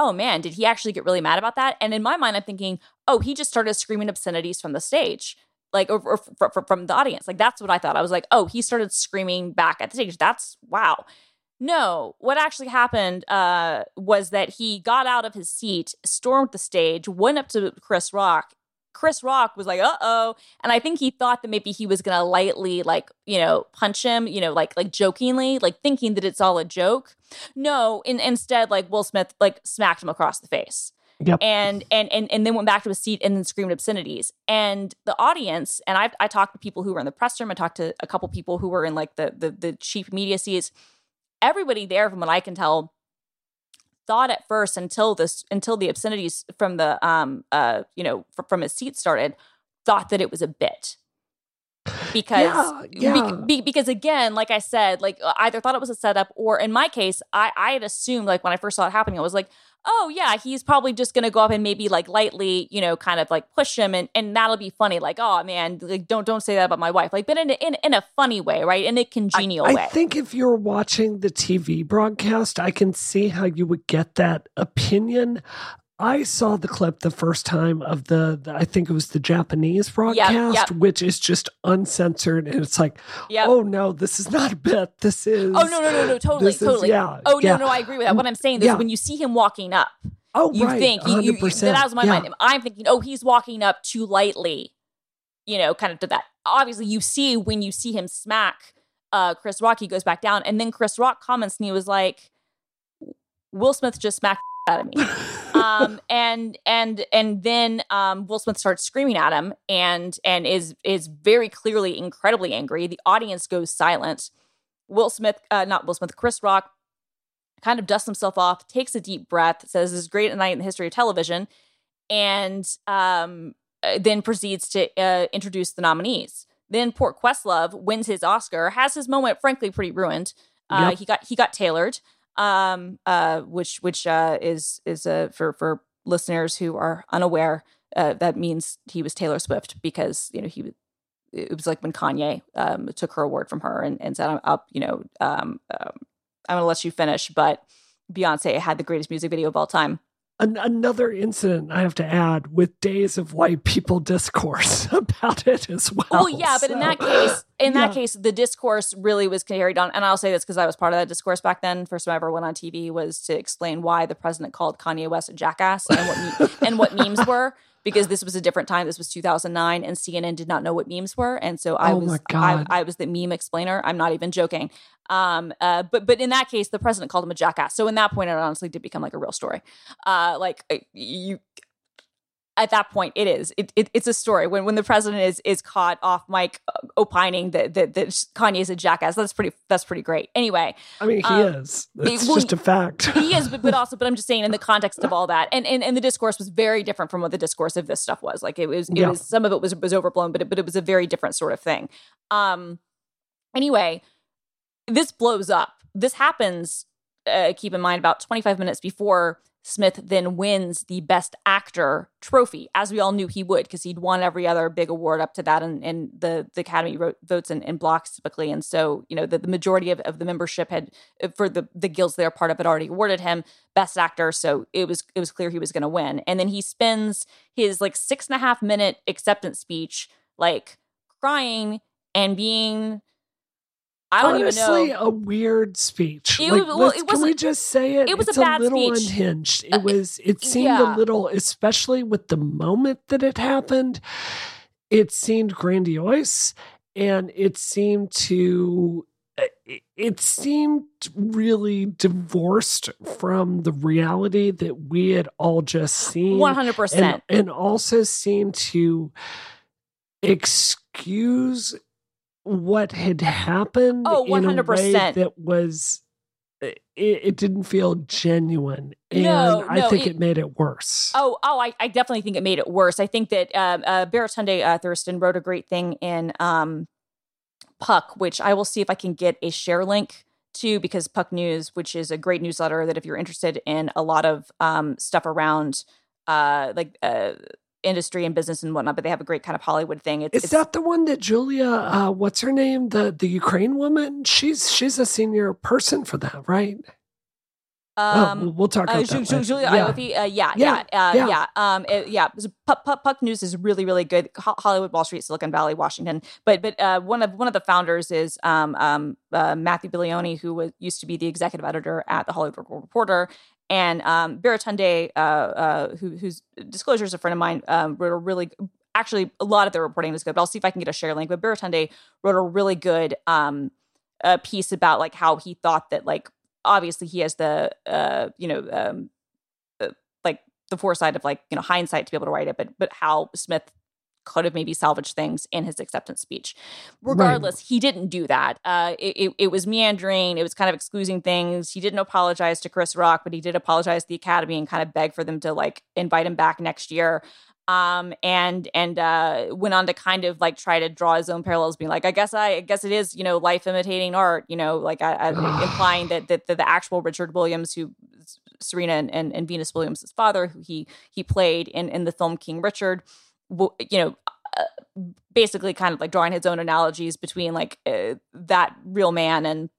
Oh man, did he actually get really mad about that? And in my mind, I'm thinking, oh, he just started screaming obscenities from the stage like or, or fr- fr- from the audience. Like that's what I thought. I was like, oh, he started screaming back at the stage. That's wow. No, what actually happened uh, was that he got out of his seat, stormed the stage, went up to Chris Rock. Chris Rock was like, "Uh oh," and I think he thought that maybe he was gonna lightly, like, you know, punch him, you know, like, like jokingly, like thinking that it's all a joke. No, in, instead, like Will Smith, like smacked him across the face Yep. and and and and then went back to his seat and then screamed obscenities. And the audience, and I I talked to people who were in the press room. I talked to a couple people who were in like the the the cheap media seats. Everybody there, from what I can tell, thought at first until this until the obscenities from the um uh you know fr- from his seat started, thought that it was a bit because Yeah, yeah. be- be- because again like i said like uh, either thought it was a setup or in my case i i had assumed like when i first saw it happening i was like oh yeah he's probably just gonna go up and maybe like lightly you know kind of like push him and and that'll be funny like oh man like don't don't say that about my wife like but in a, in, in a funny way right in a congenial I way I think if you're watching the TV broadcast, I can see how you would get that opinion. I saw the clip the first time of the, the I think it was the Japanese broadcast, yep. which is just uncensored, and it's like, yeah oh no, this is not a bit. This is Oh no no no no totally this is- totally. yeah, oh yeah. no no I agree with that. What I'm saying is Yeah. when you see him walking up, oh you right, think you, you, you that was my yeah. mind. I'm thinking, oh, he's walking up too lightly, you know, kind of to that. Obviously, you see when you see him smack uh Chris Rock, he goes back down, and then Chris Rock comments and he was like, Will Smith just smacked out of me. um and and and then um Will Smith starts screaming at him and and is is very clearly incredibly angry. The audience goes silent. Will Smith, uh, not Will Smith, Chris Rock kind of dusts himself off, takes a deep breath, says this is great night in the history of television, and um, uh, then proceeds to uh, introduce the nominees. Then Port Questlove wins his Oscar, has his moment frankly pretty ruined. Uh, Yep. He got he got tailored, um, uh, which which uh, is is uh, for for listeners who are unaware. Uh, that means he was Taylor Swift because you know he it was like when Kanye um, took her award from her and, and said, "I'm up, you know, um, um, I'm gonna let you finish." But Beyonce had the greatest music video of all time. An- another incident I have to add with days of white people discourse about it as well. well, yeah, but in that case, in that case, the discourse really was carried on. And I'll say this because I was part of that discourse back then. First time I ever went on TV was to explain why the president called Kanye West a jackass and what me- and what memes were. Because this was a different time. This was 2009, and CNN did not know what memes were, and so I Oh was I, I was the meme explainer. I'm not even joking. Um, uh, but but in that case, the president called him a jackass. So in that point, it honestly did become like a real story. Uh, like you. At that point, it is. It, it, it's a story when when the president is is caught off mic uh, opining that that, that Kanye is a jackass. That's pretty. That's pretty great. Anyway, I mean, he Um, is. It's well, just a fact. he is, but, but also, but I'm just saying in the context of all that, and, and and the discourse was very different from what the discourse of this stuff was. Like it was, it Yeah. was some of it was was overblown, but it, but it was a very different sort of thing. Um, anyway, this blows up. This happens. Uh, keep in mind, about 25 minutes before Smith then wins the Best Actor trophy, as we all knew he would, because he'd won every other big award up to that, and, and the the Academy wrote, votes in, in blocks typically, and so you know the, the majority of, of the membership had for the the guilds they're part of had already awarded him Best Actor, so it was it was clear he was going to win, and then he spends his like six and a half minute acceptance speech like crying and being. I don't Honestly, even know. a weird speech. It like, well, it can we just say it? it was a it's bad little speech. unhinged. It Uh, was. It seemed yeah. a little, especially with the moment that it happened. It seemed grandiose, and it seemed to. it- It seemed really divorced from the reality that we had all just seen. One hundred percent. and also seemed to excuse what had happened Oh, in a way 100%. that was it, it didn't feel genuine and No, i no, think it- it, made it worse Oh, oh, I, I definitely think it made it worse. I think that um, uh, Baratunde uh, Thurston wrote a great thing in um, Puck, which I will see if I can get a share link to because Puck News, which is a great newsletter that if you're interested in a lot of um, stuff around uh, like uh, industry and business and whatnot, but they have a great kind of Hollywood thing. It's, is it's that the one that julia uh, what's her name the the ukraine woman she's she's a senior person for that right um, oh, we'll, talk Uh, about Ju- that Ju-. Julia yeah. Ioffe, uh, yeah, Yeah, yeah, uh, yeah. yeah, Um, it- yeah. Puck, Puck, Puck News is really, really good. Ho- Hollywood, Wall Street, Silicon Valley, Washington. But but uh, one of one of the founders is um, um, uh, Matthew Belloni, who was, used to be the executive editor at the Hollywood Reporter, and um, Baratunde, uh, uh, who, whose disclosure is a friend of mine, um, wrote a really actually a lot of their reporting was good. But I'll see if I can get a share link. But Baratunde wrote a really good um, uh, piece about like how he thought that like obviously he has the uh you know um uh, like the foresight of like you know hindsight to be able to write it but but how smith could have maybe salvaged things in his acceptance speech. Regardless he didn't do that. Uh it, it, it was meandering it was kind of excusing things. He didn't apologize to chris rock but he did apologize to the academy and kind of beg for them to like invite him back next year. Um and and uh went on to kind of like try to draw his own parallels being like i guess i, I guess it is you know life imitating art you know like I, I, implying that, that that the actual richard williams who serena and, and, and venus williams' father who he he played in in the film king richard you know uh, basically kind of like drawing his own analogies between like uh, that real man and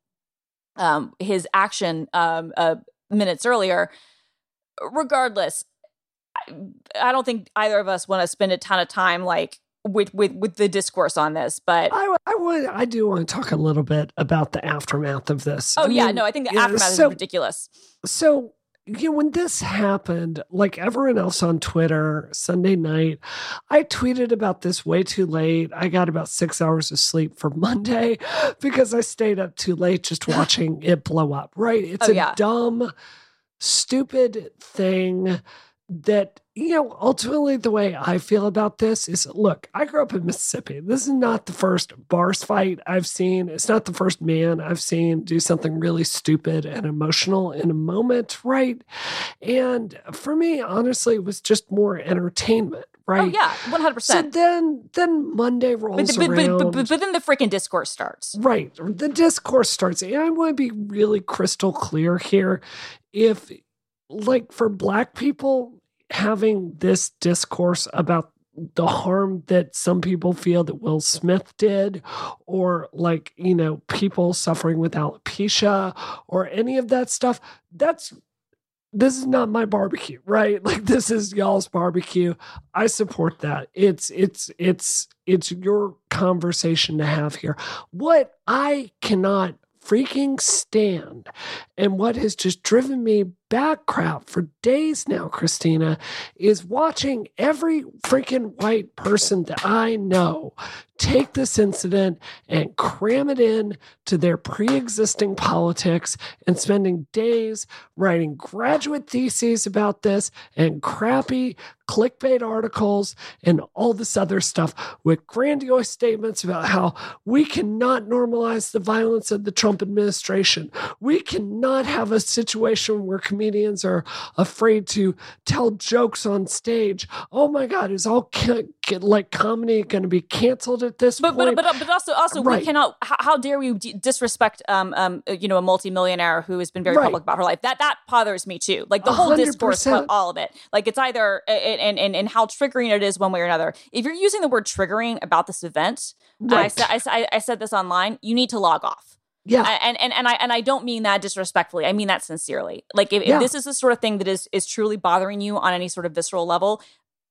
um his action um uh minutes earlier regardless I, I don't think either of us want to spend a ton of time like with with with the discourse on this but I, I would I do want to talk a little bit about the aftermath of this. oh I yeah mean, no i think the aftermath so- is ridiculous So, you know, when this happened, like everyone else on Twitter Sunday night, I tweeted about this way too late. I got about six hours of sleep for Monday because I stayed up too late just watching it blow up, right? It's Oh, a yeah. dumb, stupid thing that you know ultimately the way i feel about this is look i grew up in mississippi. This is not the first bars fight i've seen. It's not the first man i've seen do something really stupid and emotional in a moment right? And for me honestly it was just more entertainment oh, right? oh yeah 100% so then then monday rolls but, but, around. but, but, but then the freaking discourse starts. Right. The discourse starts. And I want to be really crystal clear here. If, like, for Black people, having this discourse about the harm that some people feel that Will Smith did, or like, you know, people suffering with alopecia, or any of that stuff, that's. This is not my barbecue, right? Like this is y'all's barbecue. I support that. It's it's it's it's your conversation to have here. What I cannot freaking stand. And what has just driven me back crap for days now, Christina, is watching every freaking white person that I know take this incident and cram it in to their pre-existing politics and spending days writing graduate theses about this and crappy clickbait articles and all this other stuff with grandiose statements about how we cannot normalize the violence of the Trump administration. We cannot have a situation where comedians are afraid to tell jokes on stage. Oh my God, is all like comedy going to be canceled at this but, point? But, but, but also, also Right. we cannot, how, how dare we d- disrespect, um, um, you know, a multimillionaire who has been very Right. public about her life. That, that bothers me too. Like the A whole discourse, all of it. Like it's either, and, and, and how triggering it is one way or another. If you're using the word triggering about this event, and I, Right. said, I, said- I said this online, you need to log off. yeah. and and and I and I don't mean that disrespectfully. I mean that sincerely. Like if, Yeah. if this is the sort of thing that is is truly bothering you on any sort of visceral level,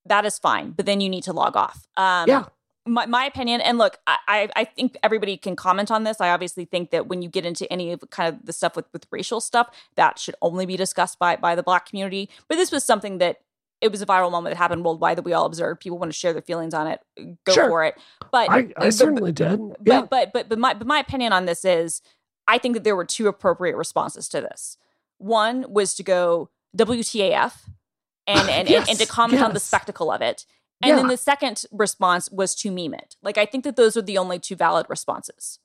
that is fine. But then you need to log off. Um, Yeah. My, my opinion, and look, I, I think everybody can comment on this. I obviously think that when you get into any of kind of the stuff with with racial stuff, that should only be discussed by by the black community. But this was something that it was a viral moment that happened worldwide that we all observed. People want to share their feelings on it. Go Sure. for it. But I, I but- certainly did. but but but but my but my opinion on this is I think that there were two appropriate responses to this. One was to go WTAF and and, and, and to Yes, comment on the spectacle of it. And then the second response was to meme it. Like I think that those are the only two valid responses.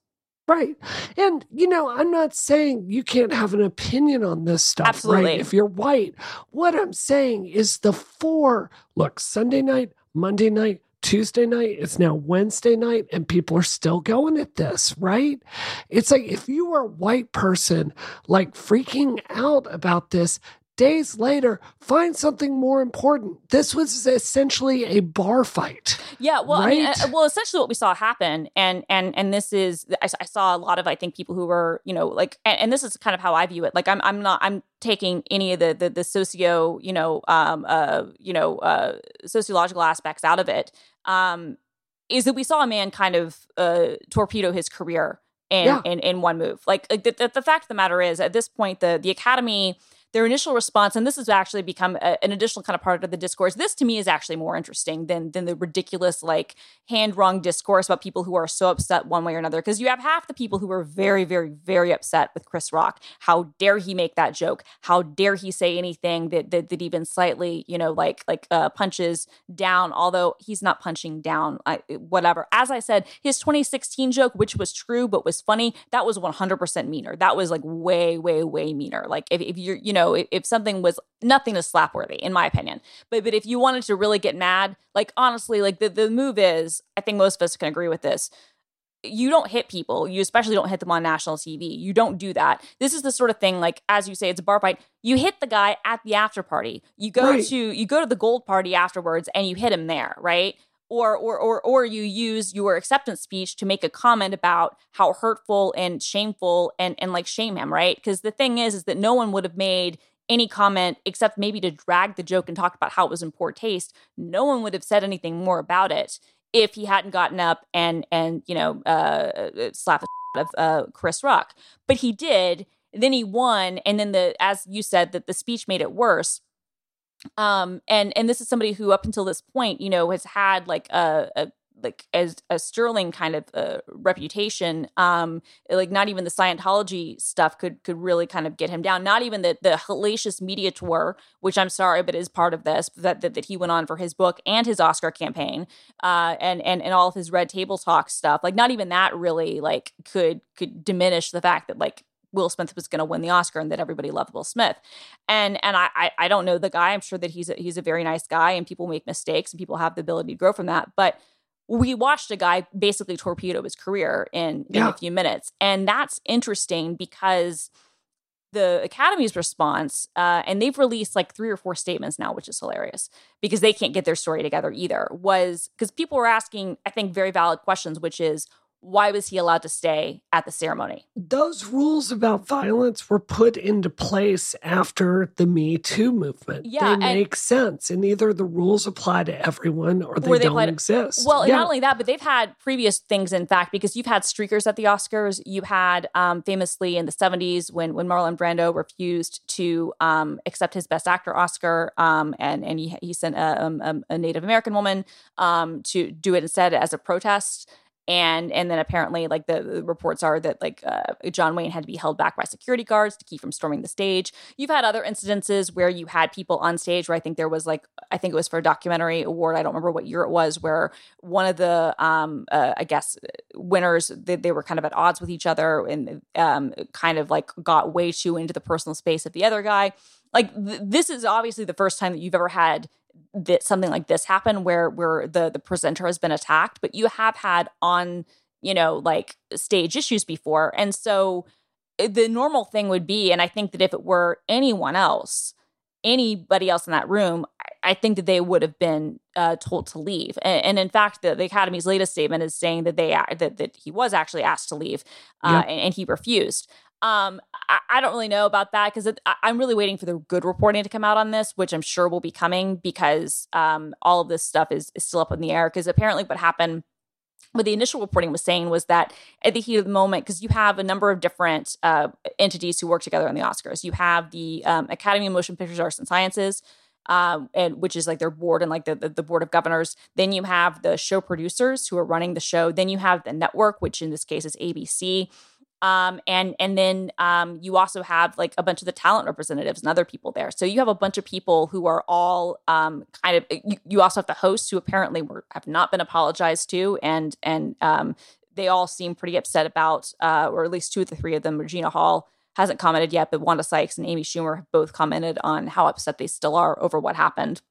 Right. And, you know, I'm not saying you can't have an opinion on this stuff, Absolutely. right? If you're white. What I'm saying is the four look, Sunday night, Monday night, Tuesday night, it's now Wednesday night, and people are still going at this, right? It's like if you were a white person, like freaking out about this, days later, find something more important. This was essentially a bar fight. Yeah, well, I mean, uh, well, essentially, what we saw happen, and and and this is, I, I saw a lot of, I think, people who were, you know, like, and, and this is kind of how I view it. Like, I'm, I'm not, I'm taking any of the the, the socio, you know, um, uh, you know, uh, sociological aspects out of it. Um, is that we saw a man kind of uh torpedo his career in Yeah. in, in one move. Like, like the, the, the fact of the matter is, at this point, the the academy their initial response, and this has actually become a, an additional kind of part of the discourse. This to me is actually more interesting than than the ridiculous like hand wrung discourse about people who are so upset one way or another. Because you have half the people who are very, very, very upset with Chris Rock. How dare he make that joke? How dare he say anything that that, that even slightly, you know, like like uh, punches down? Although he's not punching down, I, whatever. As I said, his 2016 joke, which was true but was funny, that was 100% meaner. That was like way, way, way meaner. Like if, if you're, you know, if, if something was nothing is slapworthy, in my opinion. But but if you wanted to really get mad, like honestly, like the, the move is, I think most of us can agree with this. You don't hit people. You especially don't hit them on national TV. You don't do that. This is the sort of thing, like as you say, it's a bar fight. You hit the guy at the after party. You go Right. to you go to the gold party afterwards, and you hit him there, right? Or, or or or you use your acceptance speech to make a comment about how hurtful and shameful and and like shame him, right? Because the thing is, is that no one would have made any comment except maybe to drag the joke and talk about how it was in poor taste. No one would have said anything more about it if he hadn't gotten up and and you know uh, slap the of uh, Chris Rock. But he did. Then he won, and then the as you said that the speech made it worse. Um, and and this is somebody who up until this point, you know, has had like a, a like as a sterling kind of uh, reputation. Um, like not even the Scientology stuff could could really kind of get him down. Not even the the hellacious media tour, which I'm sorry, but is part of this that that, that he went on for his book and his Oscar campaign, uh, and and and all of his red table talk stuff. Like not even that really like could could diminish the fact that like Will Smith was going to win the Oscar and that everybody loved Will Smith. And and I I, I don't know the guy. I'm sure that he's a, he's a very nice guy and people make mistakes and people have the ability to grow from that. But we watched a guy basically torpedo his career in, in Yeah. a few minutes. And that's interesting because the Academy's response, uh, and they've released like three or four statements now, which is hilarious because they can't get their story together either, was because people were asking, I think, very valid questions, which is, why was he allowed to stay at the ceremony? Those rules about violence were put into place after the Me Too movement. Yeah, they make sense. And either the rules apply to everyone or they, Or they don't to- exist. Well, yeah. not only that, but they've had previous things, in fact, because you've had streakers at the Oscars. You had um, famously in the 70s when when Marlon Brando refused to um, accept his Best Actor Oscar, um, and and he, he sent a, um, um, a Native American woman um, to do it instead as a protest. And and then apparently, like the, the reports are that like uh, John Wayne had to be held back by security guards to keep from storming the stage. You've had other incidences where you had people on stage where I think there was like I think it was for a documentary award. I don't remember what year it was where one of the um uh, I guess winners they, they were kind of at odds with each other and um kind of like got way too into the personal space of the other guy. Like th- this is obviously the first time that you've ever had that something like this happen where where the the presenter has been attacked, but you have had on you know like stage issues before, and so eh, the normal thing would be, and I think that if it were anyone else, anybody else in that room, I, I think that they would have been uh, told to leave. And, and in fact, the, the Academy's latest statement is saying that they that, that he was actually asked to leave, uh, Yep. and, and he refused. Um, I, I don't really know about that because I'm really waiting for the good reporting to come out on this, which I'm sure will be coming because um, all of this stuff is, is still up in the air. Because apparently, what happened what the initial reporting was saying was that at the heat of the moment, because you have a number of different uh, entities who work together on the Oscars, you have the um, Academy of Motion Pictures Arts and Sciences, um, and which is like their board and like the, the the board of governors. Then you have the show producers who are running the show. Then you have the network, which in this case is ABC. Um, and and then um, you also have like a bunch of the talent representatives and other people there. So you have a bunch of people who are all um, kind of. You, you also have the hosts who apparently were have not been apologized to, and and um, they all seem pretty upset about, uh, or at least two of the three of them. Regina Hall hasn't commented yet, but Wanda Sykes and Amy Schumer have both commented on how upset they still are over what happened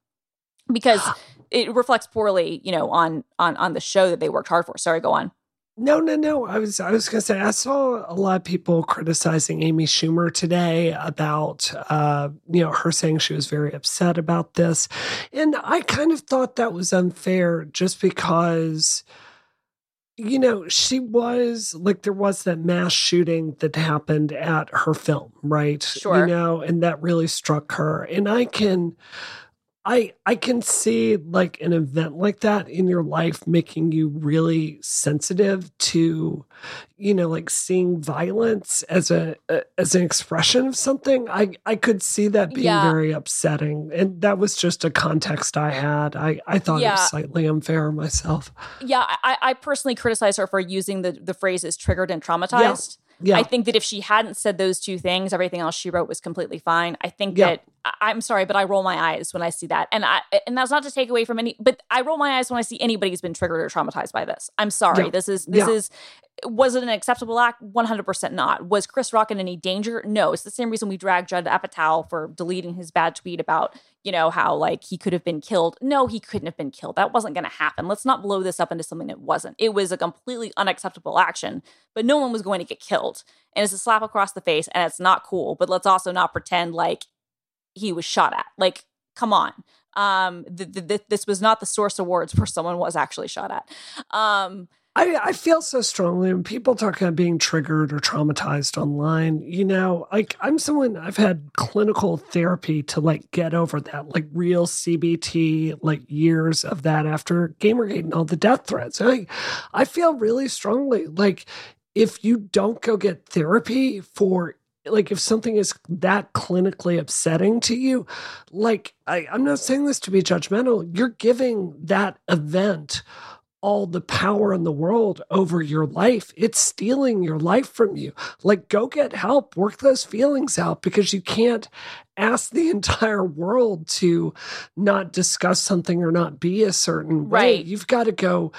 because it reflects poorly, you know, on on on the show that they worked hard for. Sorry, go on. No, no, no. I was I was gonna say I saw a lot of people criticizing Amy Schumer today about uh, you know, her saying she was very upset about this. And I kind of thought that was unfair just because you know, she was like there was that mass shooting that happened at her film, right? Sure. You know, and that really struck her. And I can I I can see like an event like that in your life making you really sensitive to you know like seeing violence as a, a as an expression of something. I I could see that being Yeah. very upsetting and that was just a context I had. I I thought it was slightly unfair myself. Yeah, I, I personally criticize her for using the the phrases triggered and traumatized. Yeah. I think that if she hadn't said those two things, everything else she wrote was completely fine. I think Yeah. that I'm sorry, but I roll my eyes when I see that, and I and that's not to take away from any, but I roll my eyes when I see anybody who's been triggered or traumatized by this. I'm sorry. Yeah. This is this Yeah. is. Was it an acceptable act? 100% not. Was Chris Rock in any danger? No. It's the same reason we dragged Judd Apatow for deleting his bad tweet about, you know, how like he could have been killed. No, he couldn't have been killed. That wasn't going to happen. Let's not blow this up into something that wasn't. It was a completely unacceptable action, but no one was going to get killed. And it's a slap across the face and it's not cool, but let's also not pretend like he was shot at. Like, come on. Um, th- th- this was not the Source Awards where someone was actually shot at. Um, I, I feel so strongly when people talk about being triggered or traumatized online, you know, like I'm someone I've had clinical therapy to like get over that, like real CBT, like years of that after Gamergate and all the death threats. I I feel really strongly like if you don't go get therapy for like if something is that clinically upsetting to you, like I, I'm not saying this to be judgmental, you're giving that event all the power in the world over your life. It's stealing your life from you. Like, go get help, work those feelings out because you can't ask the entire world to not discuss something or not be a certain way. You've got to go.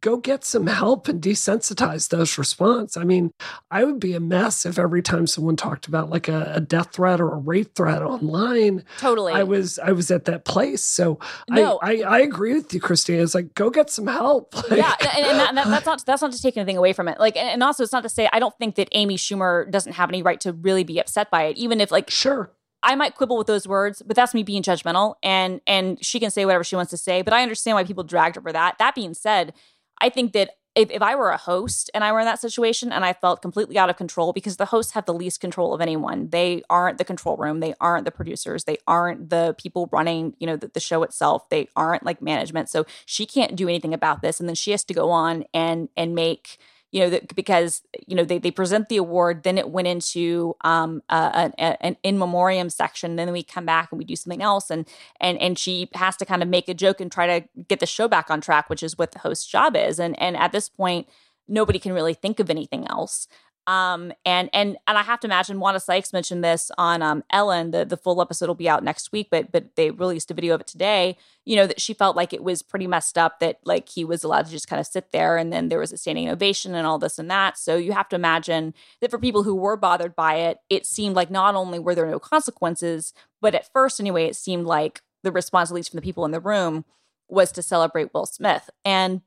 Go get some help and desensitize those response. I mean, I would be a mess if every time someone talked about like a, a death threat or a rape threat online, totally. I was I was at that place. So No. I, I I agree with you, Christina. It's like go get some help. Like, yeah, and, and, that, and that- that's not that's not to take anything away from it. Like, and, and also it's not to say I don't think that Amy Schumer doesn't have any right to really be upset by it, even if like sure. I might quibble with those words, but that's me being judgmental, and and she can say whatever she wants to say. But I understand why people dragged her for that. That being said, I think that if, if I were a host and I were in that situation and I felt completely out of control because the hosts have the least control of anyone. They aren't the control room. They aren't the producers. They aren't the people running, you know, the, the show itself. They aren't like management. So she can't do anything about this. And then she has to go on and and make you know, that because you know they, they present the award, then it went into um, a, a, an in memoriam section. Then we come back and we do something else, and and and she has to kind of make a joke and try to get the show back on track, which is what the host's job is. And and at this point, nobody can really think of anything else. Um, and and and I have to imagine Wanda Sykes mentioned this on um, Ellen. The the full episode will be out next week, but but they released a video of it today. You know that she felt like it was pretty messed up that like he was allowed to just kind of sit there, and then there was a standing ovation and all this and that. So you have to imagine that for people who were bothered by it, it seemed like not only were there no consequences, but at first anyway, it seemed like the response, at least from the people in the room, was to celebrate Will Smith and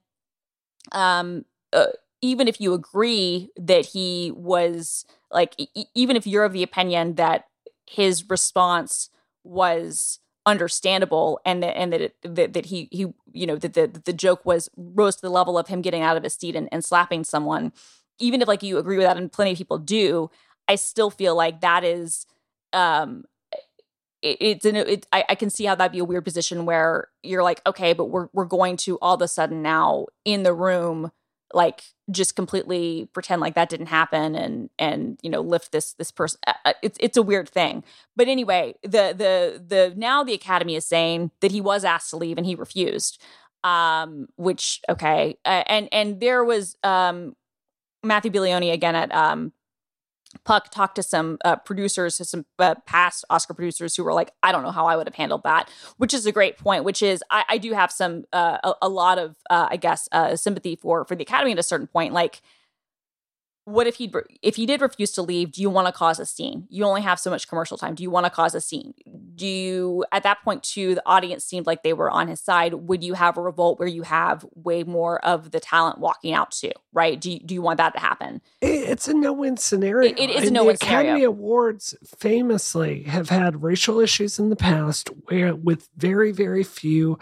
um. Uh, even if you agree that he was like e- even if you're of the opinion that his response was understandable and that and that it, that, that he he you know that the the joke was rose to the level of him getting out of his seat and, and slapping someone even if like you agree with that and plenty of people do i still feel like that is um it, it's an it, I, I can see how that'd be a weird position where you're like okay but we're we're going to all of a sudden now in the room like just completely pretend like that didn't happen and and you know lift this this person uh, uh, it's it's a weird thing. But anyway the the the now the academy is saying that he was asked to leave and he refused um which okay uh, and and there was um Matthew Belloni again at um Puck talked to some uh, producers, to some uh, past Oscar producers who were like, I don't know how I would have handled that, which is a great point. Which is, I, I do have some, uh, a, a, lot of, uh, I guess, uh, sympathy for for the Academy at a certain point. Like, what if he if he did refuse to leave do you want to cause a scene? You only have so much commercial time. Do you want to cause a scene? Do you at that point too the audience seemed like they were on his side. Would you have a revolt where you have way more of the talent walking out too right? Do you, do you want that to happen? It's a no-win scenario. It, it is a no-win the academy scenario. awards famously have had racial issues in the past where with very very few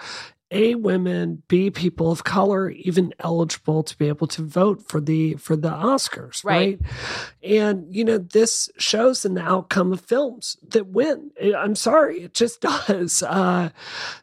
a women, B people of color, even eligible to be able to vote for the for the Oscars, right? right? And you know, this shows in the outcome of films that win. I'm sorry, it just does. Uh,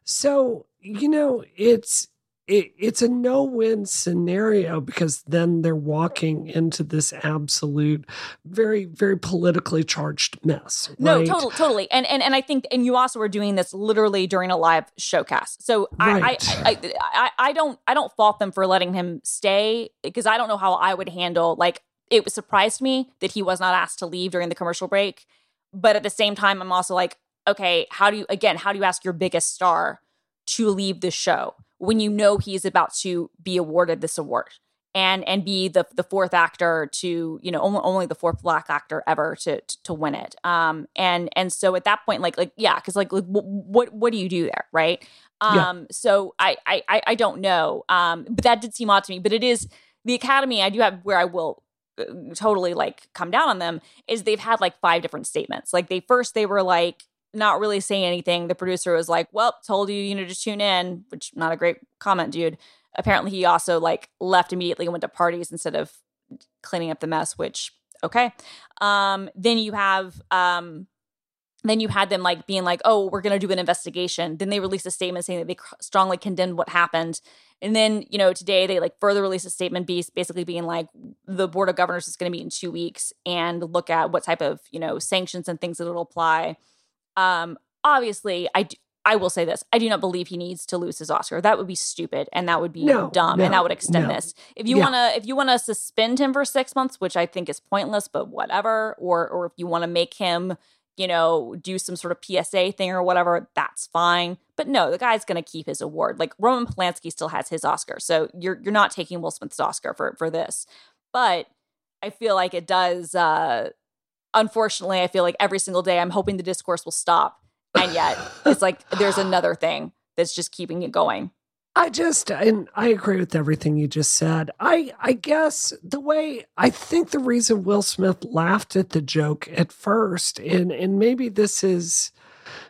so you know, it's it, it's a no-win scenario because then they're walking into this absolute very very politically charged mess right? no totally totally and, and and i think and you also were doing this literally during a live showcast so right. I, I, I i don't i don't fault them for letting him stay because i don't know how i would handle like it surprised me that he was not asked to leave during the commercial break but at the same time i'm also like okay how do you again how do you ask your biggest star to leave the show when you know he's about to be awarded this award and and be the the fourth actor to you know only, only the fourth black actor ever to to, to win it. Um and and so at that point like like yeah because like, like what what do you do there right? Um yeah. so I, I i don't know. Um but that did seem odd to me. But it is the academy i do have where i will uh, totally like come down on them is they've had like five different statements. Like they first they were like not really saying anything. The producer was like, "Well, told you, you know, to tune in," which not a great comment, dude. Apparently, he also like left immediately and went to parties instead of cleaning up the mess. Which okay. Um, then you have um, then you had them like being like, "Oh, we're going to do an investigation." Then they released a statement saying that they strongly condemned what happened. And then, you know, today they like further released a statement basically being like the board of governors is going to meet in 2 weeks and look at what type of, you know, sanctions and things that it'll apply um, obviously, I do, I will say this: I do not believe he needs to lose his Oscar. That would be stupid, and that would be no, dumb, no, and that would extend no. this. If you yeah. wanna, if you wanna suspend him for six months, which I think is pointless, but whatever, or or if you want to make him, you know, do some sort of PSA thing or whatever, that's fine. But no, the guy's gonna keep his award. Like Roman Polanski still has his Oscar, so you're you're not taking Will Smith's Oscar for for this. But I feel like it does. uh unfortunately, I feel like every single day I'm hoping the discourse will stop. And yet it's like there's another thing that's just keeping it going. I just and I agree with everything you just said. I I guess the way I think the reason Will Smith laughed at the joke at first, and and maybe this is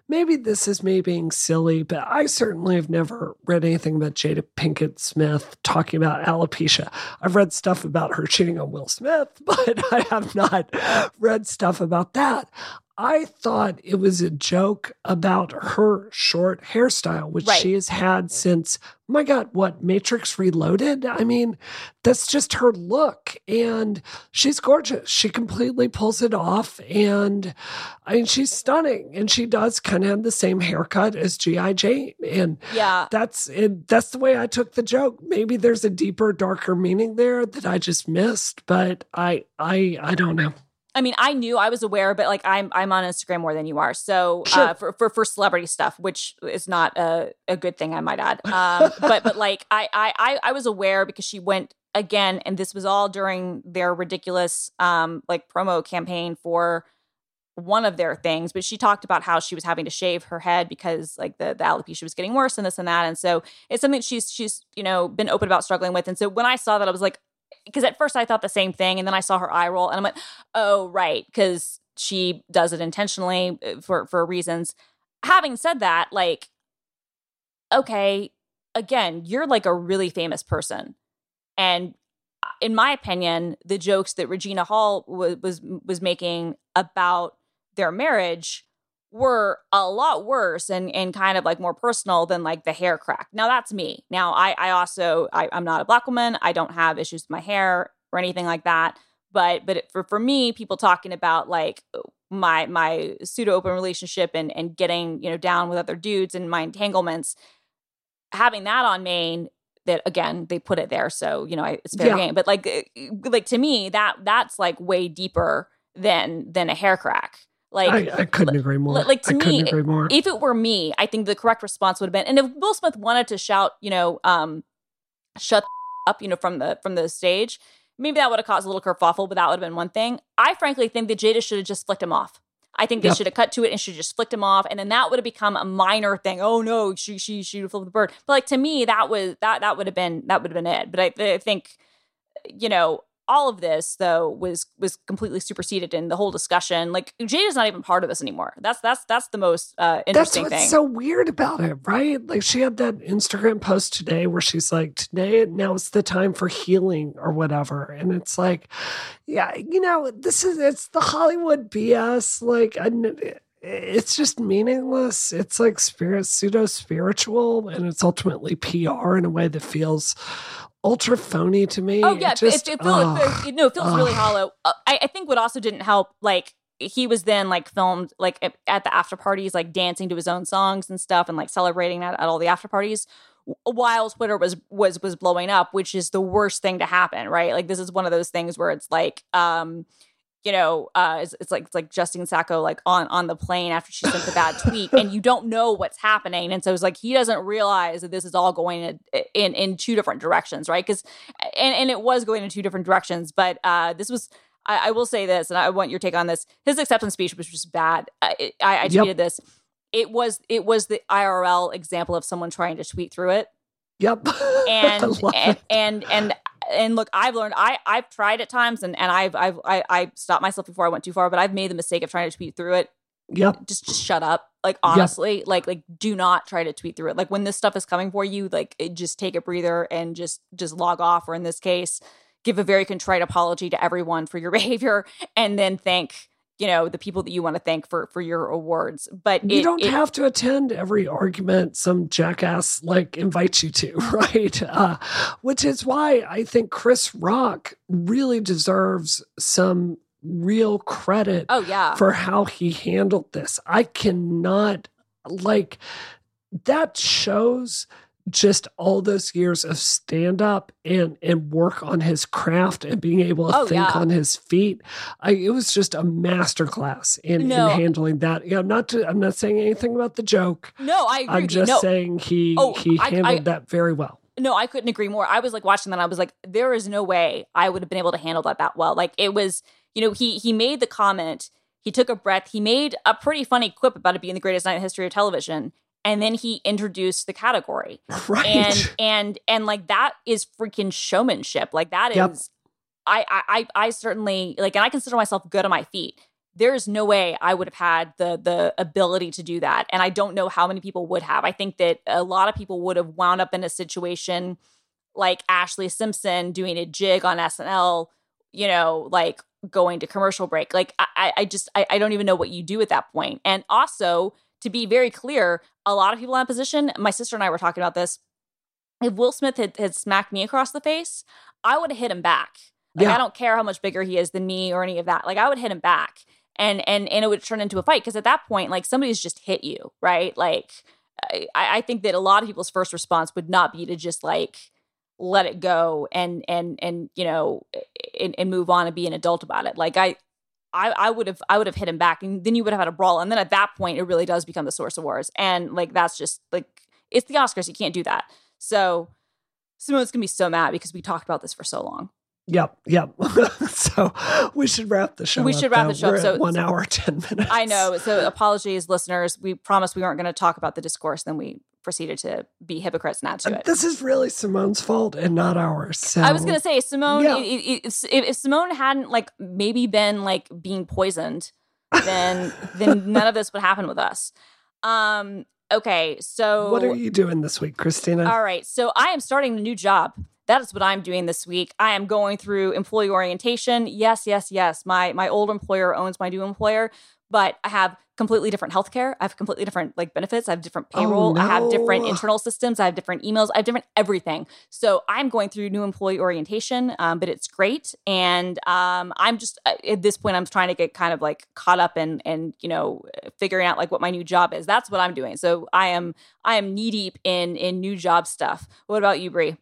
maybe this is me being silly, but I certainly have never read anything about Jada Pinkett Smith talking about alopecia. I've read stuff about her cheating on Will Smith, but I have not read stuff about that. I thought it was a joke about her short hairstyle, which Right. she has had since, my God, what, Matrix Reloaded? I mean, that's just her look. And she's gorgeous. She completely pulls it off. And I mean, she's stunning. And she does kind of have the same haircut as G.I. Jane. And Yeah. that's it. That's the way I took the joke. Maybe there's a deeper, darker meaning there that I just missed, but I, I, I don't know. I mean, I knew I was aware, but like I'm I'm on Instagram more than you are. So Sure. uh, for, for for celebrity stuff, which is not a, a good thing, I might add. Um, but but like I, I I I was aware because she went again, and this was all during their ridiculous um like promo campaign for one of their things. But she talked about how she was having to shave her head because like the the alopecia was getting worse and this and that. And so it's something she's she's you know been open about struggling with. And so when I saw that, I was like. Because at first I thought the same thing, and then I saw her eye roll, and I'm like, oh right because she does it intentionally uh, for for reasons. Having said that like okay again you're like a really famous person and uh, in my opinion the jokes that regina hall was was, was making about their marriage were a lot worse and and kind of like more personal than like the hair crack. Now that's me. Now i i also I, i'm not a black woman. I don't have issues with my hair or anything like that. But but it, for for me people talking about like my my pseudo open relationship and and getting you know down with other dudes and my entanglements having that on main that again they put it there so you know I, it's fair Yeah. game. But like uh, like to me that that's like way deeper than than a hair crack like I, I couldn't agree more. like, to I me, if it were me, I think the correct response would have been, and if Will Smith wanted to shout, you know, um, shut the up, you know, from the from the stage, maybe that would have caused a little kerfuffle, but that would have been one thing. I frankly think that Jada should have just flicked him off. I think they Yep. should have cut to it and should have just flicked him off, and then that would have become a minor thing. Oh no, she she she flipped the bird. But like to me, that was that that would have been that would have been it. But I, I think, you know, all of this though was was completely superseded in the whole discussion. Like Jada's not even part of this anymore. That's that's that's the most uh, That's interesting what's thing. so weird about it, right? Like she had that Instagram post today where she's like, "Today, now it's the time for healing" or whatever, and it's like, yeah, you know, this is it's the Hollywood BS. Like, I it's just meaningless. It's like spirit pseudo spiritual, and it's ultimately PR in a way that feels ultra phony to me. Oh yeah, it, just, it, it, feels, ugh. it, no, it feels really hollow. Uh, I, I think what also didn't help, like he was then like filmed like at- at the after parties, like dancing to his own songs and stuff, and like celebrating that at all the after parties. While Twitter was was was blowing up, which is the worst thing to happen, right? Like this is one of those things where it's like, um, you know, uh, it's, it's like it's like Justine Sacco like on on the plane after she sent the bad tweet, and you don't know what's happening, and so it's like he doesn't realize that this is all going in in, in two different directions, right? Because and and it was going in two different directions, but uh, this was. I, I will say this, and I want your take on this. His acceptance speech was just bad. I, I, I Yep. tweeted this. It was it was the IRL example of someone trying to tweet through it Yep, and and, and and and look i've learned i i've tried at times and and i've i've I, I stopped myself before i went too far but i've made the mistake of trying to tweet through it. Yeah. just just shut up. Like honestly like like do not try to tweet through it. Like when this stuff is coming for you like it, just take a breather and just just log off or in this case give a very contrite apology to everyone for your behavior and then thank you know the people that you want to thank for for your awards but you it, don't it- have to attend every argument some jackass like invites you to, right? Uh, which is why I think Chris Rock really deserves some real credit oh yeah for how he handled this. I cannot like that shows just all those years of stand up and and work on his craft and being able to Oh, think yeah. on his feet. I, it was just a masterclass in, No. in handling that. Yeah, I'm not to, I'm not saying anything about the joke. no i agree I'm just no saying he Oh, he handled I- that very well. No, I couldn't agree more. I was like watching that. I was like, there is no way I would have been able to handle that that well. Like it was, you know, he he made the comment. He took a breath. He made a pretty funny quip about it being the greatest night in the history of television, and then he introduced the category. Right. And and and like that is freaking showmanship. Like that is, Yep. I I I I certainly like, and I consider myself good on my feet. there's no way I would have had the the ability to do that. And I don't know how many people would have. I think that a lot of people would have wound up in a situation like Ashlee Simpson doing a jig on SNL, you know, like going to commercial break. Like I, I just I, I don't even know what you do at that point. And also, to be very clear, a lot of people in that position, my sister and I were talking about this. If Will Smith had, had smacked me across the face, I would have hit him back. Like yeah. I don't care how much bigger he is than me or any of that. Like I would hit him back and and and it would turn into a fight because at that point like somebody's just hit you right like I, I think that a lot of people's first response would not be to just like let it go and and and you know and, and move on and be an adult about it like i I, I would have I would have hit him back and then you would have had a brawl and then at that point it really does become the Source Awards and like that's just like it's the Oscars you can't do that so Simone's gonna be so mad because we talked about this for so long Yep, yep. so we should wrap the show. We should wrap the show. so one hour, ten minutes. I know. So apologies, listeners. We promised we weren't going to talk about the discourse. Then we proceeded to be hypocrites not to it. This is really Simone's fault and not ours. So. I was going to say Simone. Yeah. If, if Simone hadn't like maybe been like being poisoned, then then none of this would happen with us. Um. Okay. So what are you doing this week, Christina? All right. So I am starting a new job. That is what I'm doing this week. I am going through employee orientation. Yes, yes, yes. My my old employer owns my new employer, but I have completely different healthcare. I have completely different like benefits. I have different oh, payroll. Oh, no. I have different internal systems. I have different emails. I have different everything. So I'm going through new employee orientation, um, but it's great. And um, I'm just uh, at this point, I'm trying to get kind of like caught up and and you know figuring out like what my new job is. That's what I'm doing. So I am I am knee deep in in new job stuff. What about you, Brie?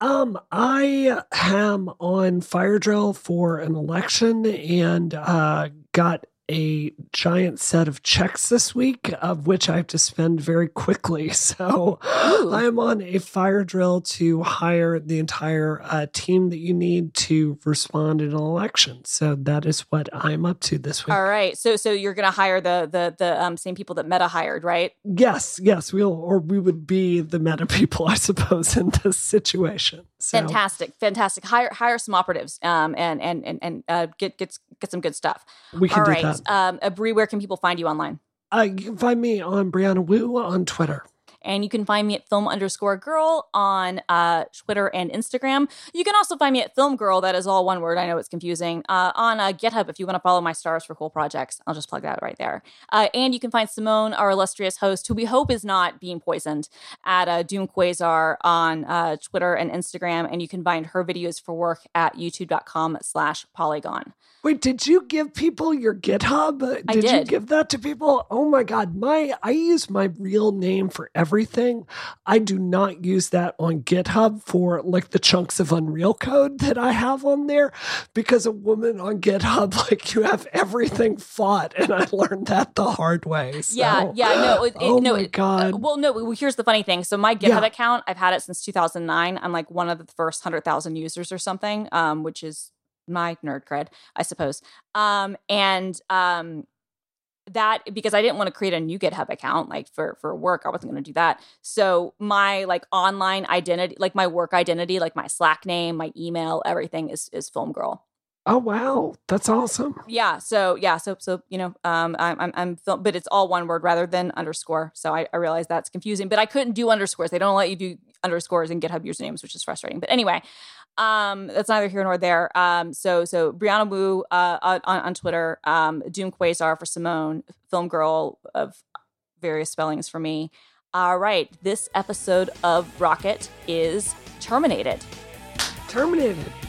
Um, I am on fire drill for an election and uh, got a giant set of checks this week, of which I have to spend very quickly. So Ooh. I am on a fire drill to hire the entire uh, team that you need to respond in an election. So that is what I'm up to this week. All right. So so you're going to hire the the the um, same people that Meta hired, right? Yes. Yes. We'll or we would be the Meta people, I suppose, in this situation. So. Fantastic, fantastic. Hire hire some operatives, um, and and and and uh, get get get some good stuff. We can All do right. that. Um, Brie, where can people find you online? Uh, you can find me on Brianna Wu on Twitter. And you can find me at film underscore girl on uh, Twitter and Instagram. You can also find me at film girl. That is all one word. I know it's confusing. Uh, on uh, GitHub, if you want to follow my stars for cool projects, I'll just plug that right there. Uh, and you can find Simone, our illustrious host, who we hope is not being poisoned, at uh, Doom Quasar on uh, Twitter and Instagram. And you can find her videos for work at youtube.com slash polygon. Wait, did you give people your GitHub? Did, I did you give that to people? Oh my God. My I use my real name for everything. I do not use that on GitHub for like the chunks of Unreal code that I have on there because a woman on GitHub, like you have everything fought. And I learned that the hard way. So, yeah, yeah, no, it, oh no, my God. Uh, well, no, well, here's the funny thing. So my GitHub yeah. account, I've had it since 2009. I'm like one of the first 100,000 users or something, um, which is my nerd cred, I suppose. Um, and um, that because I didn't want to create a new GitHub account like for for work, I wasn't going to do that. So my like online identity, like my work identity, like my Slack name, my email, everything is is Film Girl. Oh wow, that's awesome. Yeah. So yeah. So so you know, um, I'm I'm, I'm film, but it's all one word rather than underscore. So I, I realize that's confusing, but I couldn't do underscores. They don't let you do underscores in GitHub usernames, which is frustrating. But anyway, um, that's neither here nor there. Um, so so Brianna Wu uh, on, on Twitter, um, Doom Quasar for Simone, Film Girl of various spellings for me. All right, this episode of Rocket is terminated. Terminated.